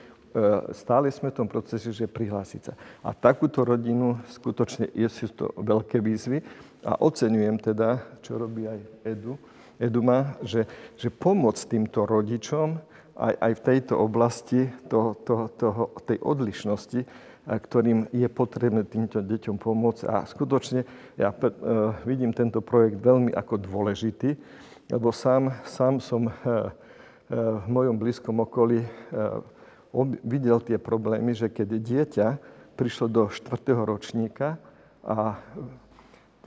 stále sme v tom procese, že prihlásiť sa. A takúto rodinu skutočne sú to veľké výzvy, a oceňujem teda, čo robí aj Edu, Eduma, že, že pomoc týmto rodičom aj, aj v tejto oblasti toho, toho, toho, tej odlišnosti, ktorým je potrebné týmto deťom pomôcť. A skutočne ja uh, vidím tento projekt veľmi ako dôležitý, lebo sám, sám som uh, uh, v mojom blízkom okolí videl tie problémy, že keď dieťa prišlo do štvrtého ročníka a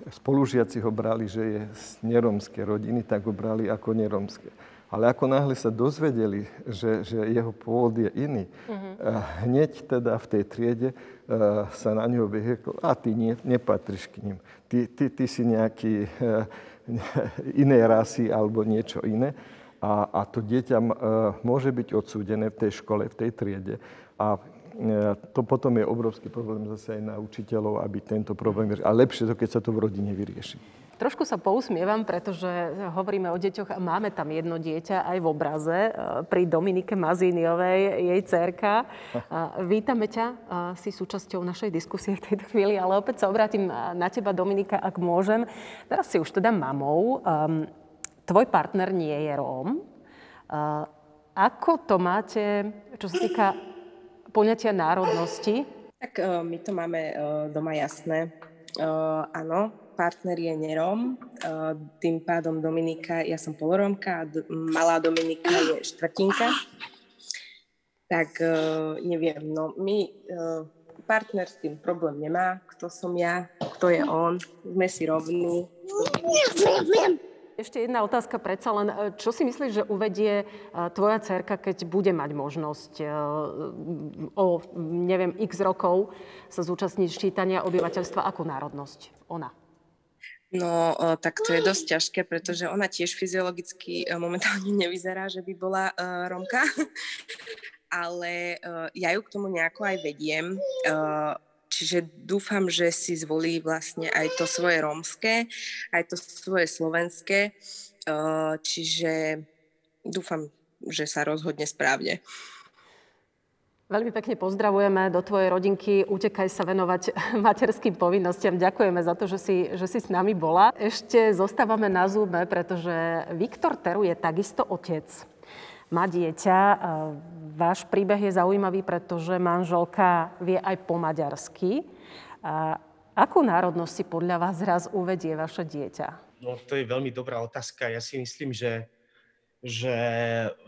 spolužiaci ho brali, že je z neromskej rodiny, tak ho brali ako neromské. Ale ako náhle sa dozvedeli, že, že jeho pôvod je iný, uh-huh. hneď teda v tej triede uh, sa na ňo vyhekol, a ty nie, nepatríš k ním. Ty, ty, ty si nejaký uh, inej rasy alebo niečo iné. A, a to dieťa uh, môže byť odsúdené v tej škole, v tej triede. A to potom je obrovský problém zase aj na učiteľov, aby tento problém. A lepšie to, keď sa to v rodine vyrieši. Trošku sa pousmievam, pretože hovoríme o deťoch a máme tam jedno dieťa aj v obraze e, pri Dominike Mazíniovej, jej cerka. Vítame ťa, si súčasťou našej diskusie v tejto chvíli, ale opäť sa obrátim na teba, Dominika, ak môžem. Teraz si už teda mamou. Ehm, tvoj partner nie je Róm. Ako to máte, čo sa týka poňatia národnosti? Tak uh, my to máme uh, doma jasné. Uh, áno, partner je nerom, uh, tým pádom Dominika, ja som poloromka a d- malá Dominika je štvrtinka. Tak uh, neviem, no my, uh, partner s tým problém nemá, kto som ja, kto je on, sme si rovní. Ešte jedna otázka predsa len. E, čo si myslíš, že uvedie e, tvoja cerka, keď bude mať možnosť e, o, neviem, x rokov sa zúčastniť ščítania obyvateľstva? Akú národnosť ona? No, tak to je dosť ťažké, pretože ona tiež fyziologicky momentálne nevyzerá, že by bola uh, Romka. Ale uh, ja ju k tomu nejako aj vediem. Uh, Čiže dúfam, že si zvolí vlastne aj to svoje rómske, aj to svoje slovenské. Čiže dúfam, že sa rozhodne správne. Veľmi pekne pozdravujeme do tvojej rodinky. Utekaj sa venovať materským povinnostiam. Ďakujeme za to, že si, že si s nami bola. Ešte zostávame na zúbe, pretože Viktor Teru je takisto otec má dieťa. Váš príbeh je zaujímavý, pretože manželka vie aj po maďarsky. Akú národnosť si podľa vás raz uvedie vaše dieťa? No to je veľmi dobrá otázka. Ja si myslím, že, že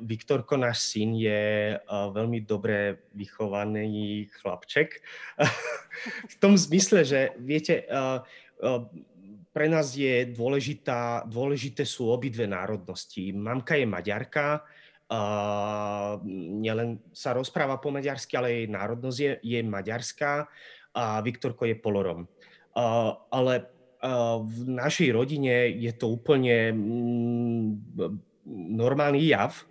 Viktorko, náš syn, je veľmi dobre vychovaný chlapček. v tom zmysle, že viete, pre nás je dôležitá, dôležité sú obidve národnosti. Mamka je maďarka, Uh, nielen sa rozpráva po maďarsky, ale jej národnosť je, je maďarská a Viktorko je polorom. Uh, ale uh, v našej rodine je to úplne mm, normálny jav.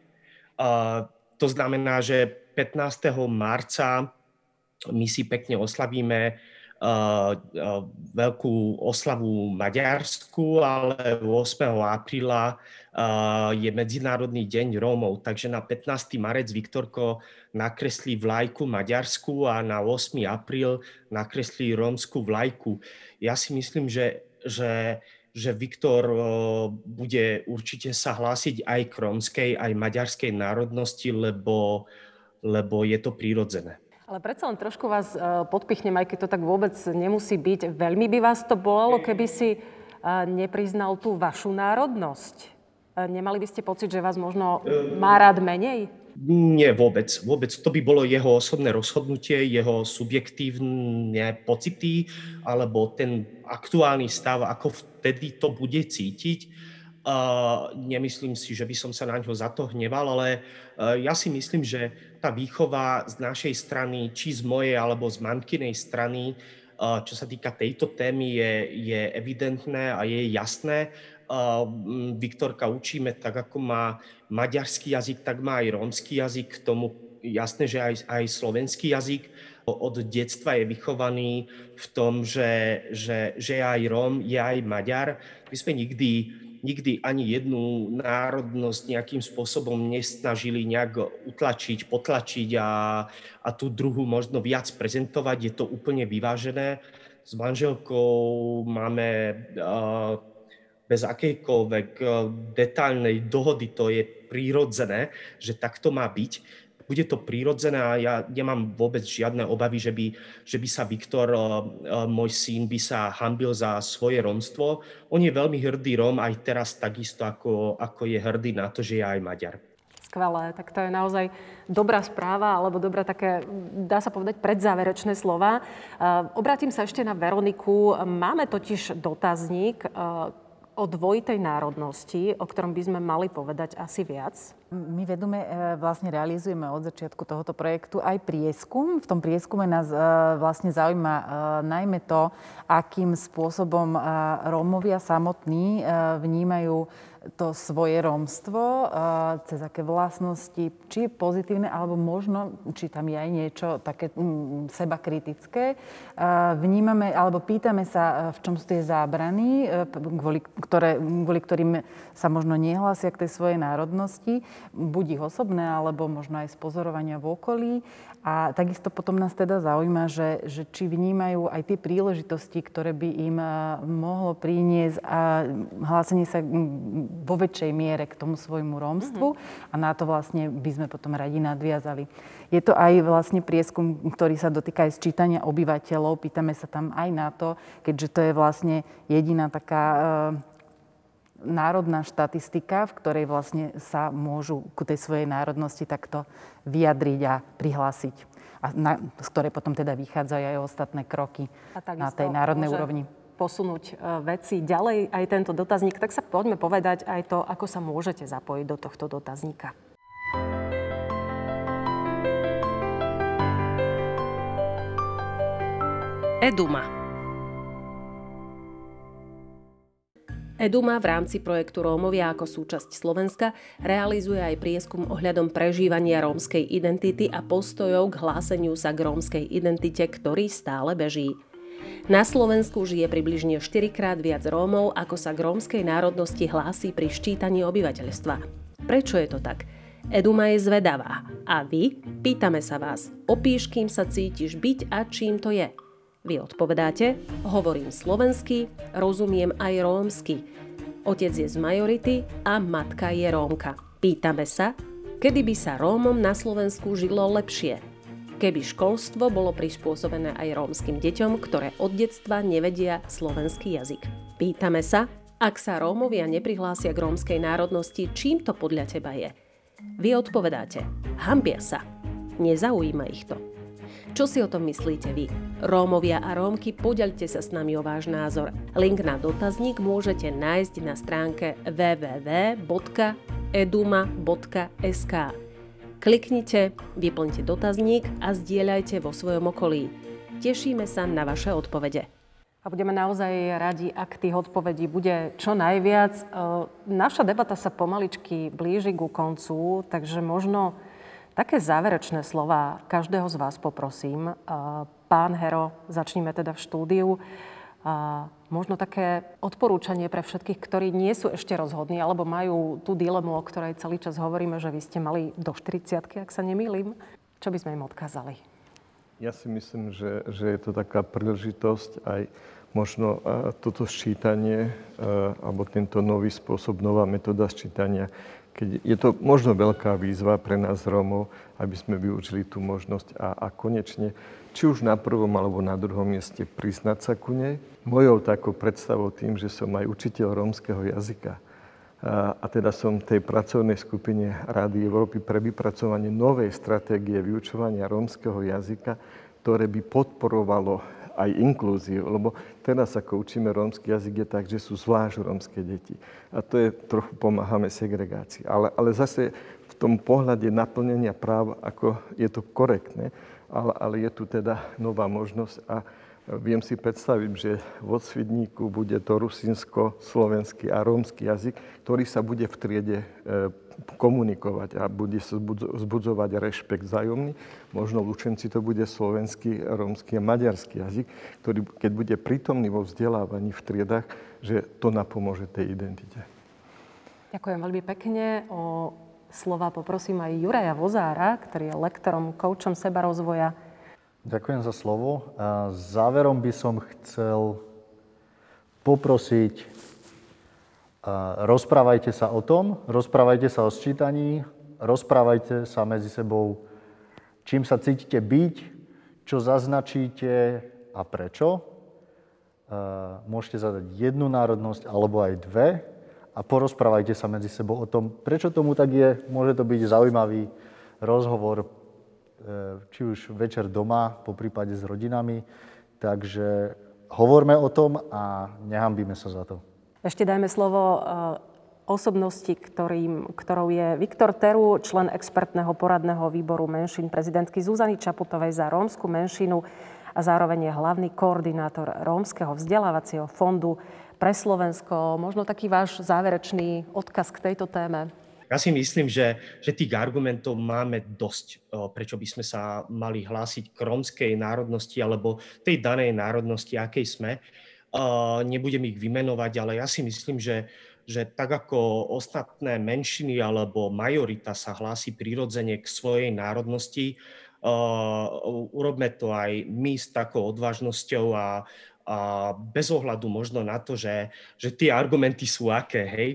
Uh, to znamená, že 15. marca my si pekne oslavíme veľkú oslavu Maďarsku, ale 8. apríla uh, je Medzinárodný deň Rómov. Takže na 15. marec Viktorko nakreslí vlajku Maďarsku a na 8. apríl nakreslí rómsku vlajku. Ja si myslím, že, že že Viktor bude určite sa hlásiť aj k rómskej, aj maďarskej národnosti, lebo, lebo je to prírodzené. Ale predsa len trošku vás e, podpichnem, aj keď to tak vôbec nemusí byť. Veľmi by vás to bolelo, keby si e, nepriznal tú vašu národnosť. E, nemali by ste pocit, že vás možno má rád menej? Nie, vôbec. Vôbec. To by bolo jeho osobné rozhodnutie, jeho subjektívne pocity, alebo ten aktuálny stav, ako vtedy to bude cítiť. Uh, nemyslím si, že by som sa na ňo za to hneval, ale uh, ja si myslím, že tá výchova z našej strany, či z mojej alebo z mamkinej strany, čo sa týka tejto témy, je, je evidentné a je jasné. Viktorka učíme tak, ako má maďarský jazyk, tak má aj rómsky jazyk, k tomu jasné, že aj, aj slovenský jazyk. Od detstva je vychovaný v tom, že, že, že je aj Róm, je aj Maďar. My sme nikdy nikdy ani jednu národnosť nejakým spôsobom nesnažili nejak utlačiť, potlačiť a, a tú druhú možno viac prezentovať. Je to úplne vyvážené. S manželkou máme uh, bez akejkoľvek detailnej dohody, to je prírodzené, že takto má byť bude to prírodzené a ja nemám vôbec žiadne obavy, že by, že by sa Viktor, eh, eh, môj syn, by sa hambil za svoje romstvo. On je veľmi hrdý Rom aj teraz takisto, ako, ako je hrdý na to, že je aj Maďar. Skvelé, tak to je naozaj dobrá správa, alebo dobrá také, dá sa povedať, predzáverečné slova. Eh, obrátim sa ešte na Veroniku. Máme totiž dotazník, o dvojitej národnosti, o ktorom by sme mali povedať asi viac? My vedome vlastne realizujeme od začiatku tohoto projektu aj prieskum. V tom prieskume nás e, vlastne zaujíma e, najmä to, akým spôsobom e, Rómovia samotní vnímajú to svoje rómstvo, cez aké vlastnosti, či je pozitívne, alebo možno, či tam je aj niečo také mm, seba kritické. Vnímame, alebo pýtame sa, v čom sú tie zábrany, kvôli, ktoré, kvôli ktorým sa možno nehlásia k tej svojej národnosti, buď ich osobné, alebo možno aj z pozorovania v okolí. A takisto potom nás teda zaujíma, že, že či vnímajú aj tie príležitosti, ktoré by im mohlo priniesť a hlásenie sa vo väčšej miere k tomu svojmu rómstvu mm-hmm. a na to vlastne by sme potom radi nadviazali. Je to aj vlastne prieskum, ktorý sa dotýka aj sčítania obyvateľov. Pýtame sa tam aj na to, keďže to je vlastne jediná taká e, národná štatistika, v ktorej vlastne sa môžu ku tej svojej národnosti takto vyjadriť a prihlásiť. A na, z ktorej potom teda vychádzajú aj ostatné kroky na tej národnej môže... úrovni posunúť e, veci ďalej, aj tento dotazník, tak sa poďme povedať aj to, ako sa môžete zapojiť do tohto dotazníka. Eduma. Eduma v rámci projektu Rómovia ako súčasť Slovenska realizuje aj prieskum ohľadom prežívania rómskej identity a postojov k hláseniu sa k rómskej identite, ktorý stále beží. Na Slovensku žije približne 4 krát viac Rómov, ako sa k rómskej národnosti hlási pri ščítaní obyvateľstva. Prečo je to tak? Eduma je zvedavá. A vy? Pýtame sa vás. Opíš, kým sa cítiš byť a čím to je. Vy odpovedáte, hovorím slovensky, rozumiem aj rómsky. Otec je z majority a matka je Rómka. Pýtame sa, kedy by sa Rómom na Slovensku žilo lepšie keby školstvo bolo prispôsobené aj rómskym deťom, ktoré od detstva nevedia slovenský jazyk. Pýtame sa, ak sa Rómovia neprihlásia k rómskej národnosti, čím to podľa teba je? Vy odpovedáte, hambia sa. Nezaujíma ich to. Čo si o tom myslíte vy? Rómovia a Rómky, poďaľte sa s nami o váš názor. Link na dotazník môžete nájsť na stránke www.eduma.sk. Kliknite, vyplňte dotazník a zdieľajte vo svojom okolí. Tešíme sa na vaše odpovede. A budeme naozaj radi, ak tých odpovedí bude čo najviac. E, naša debata sa pomaličky blíži ku koncu, takže možno Také záverečné slova každého z vás poprosím. Pán Hero, začníme teda v štúdiu. Možno také odporúčanie pre všetkých, ktorí nie sú ešte rozhodní alebo majú tú dilemu, o ktorej celý čas hovoríme, že vy ste mali do 40 ak sa nemýlim. Čo by sme im odkázali? Ja si myslím, že, že je to taká príležitosť aj možno toto sčítanie alebo tento nový spôsob, nová metóda sčítania, keď je to možno veľká výzva pre nás Rómov, aby sme využili tú možnosť a, a konečne, či už na prvom alebo na druhom mieste, priznať sa ku nej. Mojou takou predstavou tým, že som aj učiteľ rómskeho jazyka, a, a teda som v tej pracovnej skupine Rady Európy pre vypracovanie novej stratégie vyučovania rómskeho jazyka, ktoré by podporovalo aj inklúziu, lebo teraz ako učíme rómsky jazyk je tak, že sú zvlášť rómske deti. A to je trochu pomáhame segregácii. Ale, ale zase v tom pohľade naplnenia práv, ako je to korektné, ale, ale je tu teda nová možnosť a viem si predstaviť, že v odsvidníku bude to rusinsko, slovenský a rómsky jazyk, ktorý sa bude v triede e, komunikovať a bude vzbudzovať rešpekt vzájomný. Možno v Lučenci to bude slovenský, rómsky a maďarský jazyk, ktorý keď bude prítomný vo vzdelávaní v triedách, že to napomôže tej identite. Ďakujem veľmi pekne. O slova poprosím aj Juraja Vozára, ktorý je lektorom, koučom sebarozvoja. Ďakujem za slovo. A záverom by som chcel poprosiť Rozprávajte sa o tom, rozprávajte sa o sčítaní, rozprávajte sa medzi sebou, čím sa cítite byť, čo zaznačíte a prečo. Môžete zadať jednu národnosť alebo aj dve a porozprávajte sa medzi sebou o tom, prečo tomu tak je. Môže to byť zaujímavý rozhovor, či už večer doma, po prípade s rodinami. Takže hovorme o tom a nehambíme sa za to. Ešte dajme slovo eh, osobnosti, ktorým, ktorou je Viktor Teru, člen expertného poradného výboru menšín prezidentky Zuzany Čaputovej za rómsku menšinu a zároveň je hlavný koordinátor Rómskeho vzdelávacieho fondu pre Slovensko. Možno taký váš záverečný odkaz k tejto téme. Ja si myslím, že, že tých argumentov máme dosť, prečo by sme sa mali hlásiť k rómskej národnosti alebo tej danej národnosti, akej sme. Nebudem ich vymenovať, ale ja si myslím, že, že tak ako ostatné menšiny alebo majorita sa hlási prirodzene k svojej národnosti, urobme to aj my s takou odvážnosťou a, a bez ohľadu možno na to, že, že tie argumenty sú aké, hej.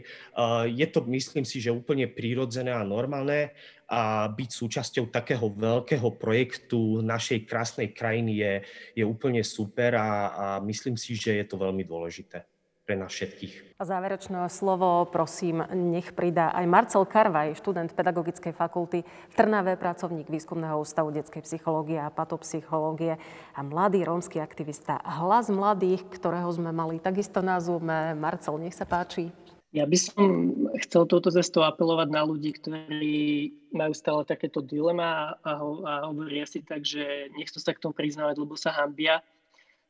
Je to, myslím si, že úplne prírodzené a normálne a byť súčasťou takého veľkého projektu našej krásnej krajiny je, je úplne super a, a myslím si, že je to veľmi dôležité pre nás všetkých. A záverečné slovo, prosím, nech pridá aj Marcel Karvaj, študent Pedagogickej fakulty v Trnave, pracovník Výskumného ústavu detskej psychológie a patopsychológie a mladý rómsky aktivista. Hlas mladých, ktorého sme mali takisto na Zoome. Marcel, nech sa páči. Ja by som chcel touto cestou apelovať na ľudí, ktorí majú stále takéto dilema a, a hovoria si tak, že nechcú sa k tomu priznávať, lebo sa hambia.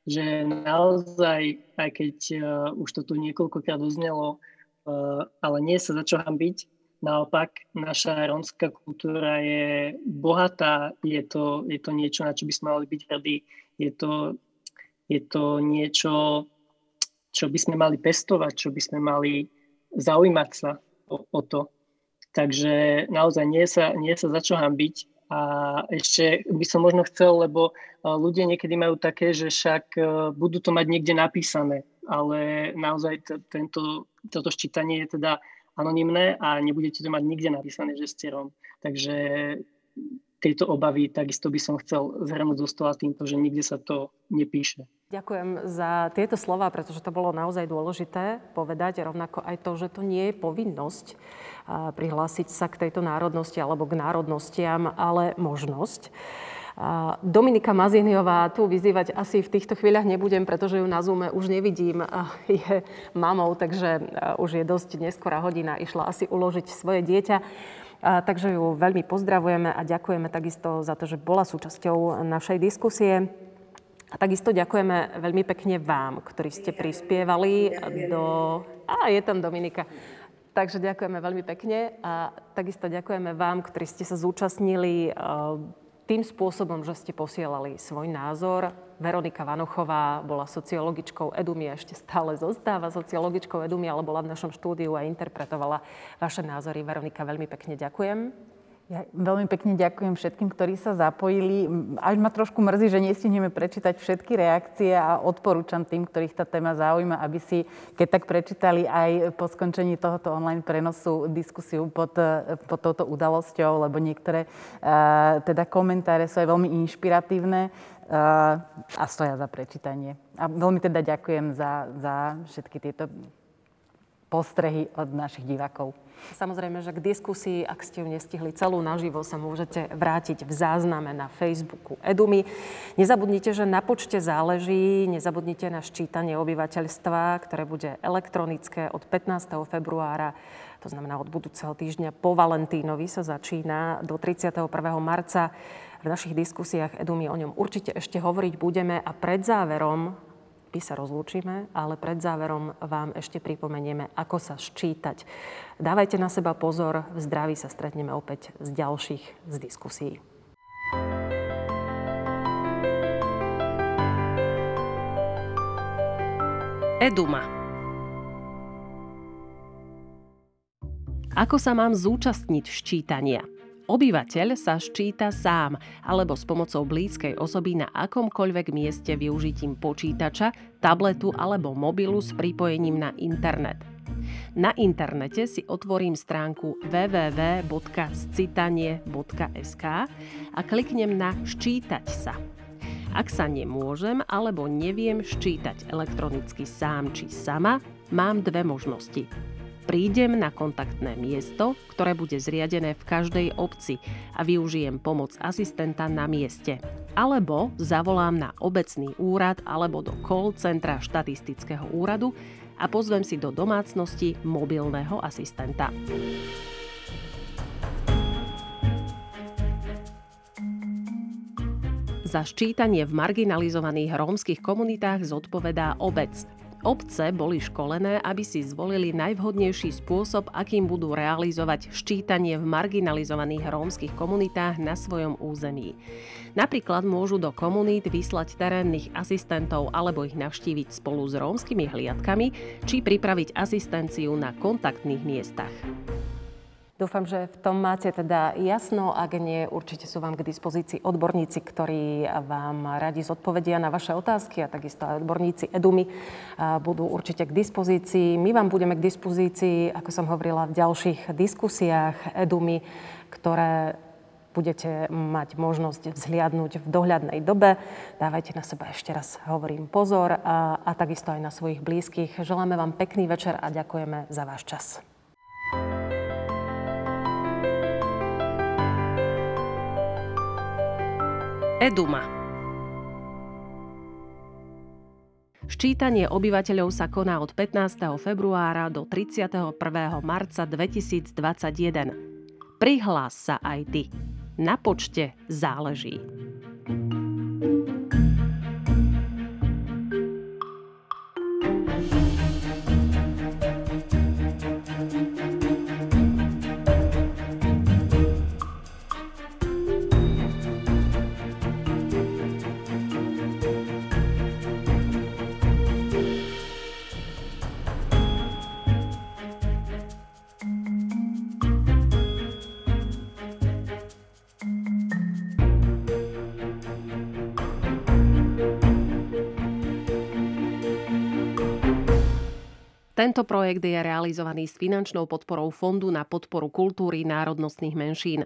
Že naozaj, aj keď uh, už to tu niekoľkokrát oznelo, uh, ale nie sa za čo hambiť, naopak naša rómska kultúra je bohatá, je to, je to niečo, na čo by sme mali byť hrdí, je to, je to niečo, čo by sme mali pestovať, čo by sme mali zaujímať sa o, o to. Takže naozaj nie sa, nie sa za čo hambiť. A ešte by som možno chcel, lebo ľudia niekedy majú také, že však e, budú to mať niekde napísané, ale naozaj t- tento, toto ščítanie je teda anonimné a nebudete to mať nikde napísané, že ste Rom. Takže tieto obavy takisto by som chcel zhrnúť zo stola týmto, že nikde sa to nepíše. Ďakujem za tieto slova, pretože to bolo naozaj dôležité povedať, rovnako aj to, že to nie je povinnosť prihlásiť sa k tejto národnosti alebo k národnostiam, ale možnosť. Dominika Maziniová tu vyzývať asi v týchto chvíľach nebudem, pretože ju na Zoome už nevidím. Je mamou, takže už je dosť neskorá hodina. Išla asi uložiť svoje dieťa. Takže ju veľmi pozdravujeme a ďakujeme takisto za to, že bola súčasťou našej diskusie. A takisto ďakujeme veľmi pekne vám, ktorí ste prispievali do... Á, je tam Dominika Takže ďakujeme veľmi pekne a takisto ďakujeme vám, ktorí ste sa zúčastnili tým spôsobom, že ste posielali svoj názor. Veronika Vanochová bola sociologičkou Edumie, ešte stále zostáva sociologičkou Edumie, ale bola v našom štúdiu a interpretovala vaše názory. Veronika, veľmi pekne ďakujem. Ja veľmi pekne ďakujem všetkým, ktorí sa zapojili. Až ma trošku mrzí, že nestihneme prečítať všetky reakcie a odporúčam tým, ktorých tá téma zaujíma, aby si, keď tak prečítali aj po skončení tohoto online prenosu diskusiu pod, pod touto udalosťou, lebo niektoré uh, teda komentáre sú aj veľmi inšpiratívne uh, a stoja za prečítanie. A veľmi teda ďakujem za, za všetky tieto postrehy od našich divákov. Samozrejme, že k diskusii, ak ste ju nestihli celú naživo, sa môžete vrátiť v zázname na Facebooku Edumy. Nezabudnite, že na počte záleží, nezabudnite na ščítanie obyvateľstva, ktoré bude elektronické od 15. februára to znamená od budúceho týždňa po Valentínovi sa začína do 31. marca. V našich diskusiách Edumy o ňom určite ešte hovoriť budeme a pred záverom my sa rozlúčime, ale pred záverom vám ešte pripomenieme, ako sa ščítať. Dávajte na seba pozor, v zdraví sa stretneme opäť z ďalších z diskusí. Eduma. Ako sa mám zúčastniť ščítania? Obyvateľ sa ščíta sám alebo s pomocou blízkej osoby na akomkoľvek mieste využitím počítača, tabletu alebo mobilu s pripojením na internet. Na internete si otvorím stránku www.scitanie.sk a kliknem na Ščítať sa. Ak sa nemôžem alebo neviem ščítať elektronicky sám či sama, mám dve možnosti prídem na kontaktné miesto, ktoré bude zriadené v každej obci a využijem pomoc asistenta na mieste. Alebo zavolám na obecný úrad alebo do call centra štatistického úradu a pozvem si do domácnosti mobilného asistenta. Za ščítanie v marginalizovaných rómskych komunitách zodpovedá obec, Obce boli školené, aby si zvolili najvhodnejší spôsob, akým budú realizovať ščítanie v marginalizovaných rómskych komunitách na svojom území. Napríklad môžu do komunít vyslať terénnych asistentov alebo ich navštíviť spolu s rómskymi hliadkami či pripraviť asistenciu na kontaktných miestach. Dúfam, že v tom máte teda jasno. Ak nie, určite sú vám k dispozícii odborníci, ktorí vám radi zodpovedia na vaše otázky a takisto aj odborníci EDUMy budú určite k dispozícii. My vám budeme k dispozícii, ako som hovorila, v ďalších diskusiách EDUMy, ktoré budete mať možnosť vzhliadnúť v dohľadnej dobe. Dávajte na seba ešte raz, hovorím, pozor a, a takisto aj na svojich blízkych. Želáme vám pekný večer a ďakujeme za váš čas. Eduma. Ščítanie obyvateľov sa koná od 15. februára do 31. marca 2021. Prihlás sa aj ty. Na počte záleží. Tento projekt je realizovaný s finančnou podporou Fondu na podporu kultúry národnostných menšín.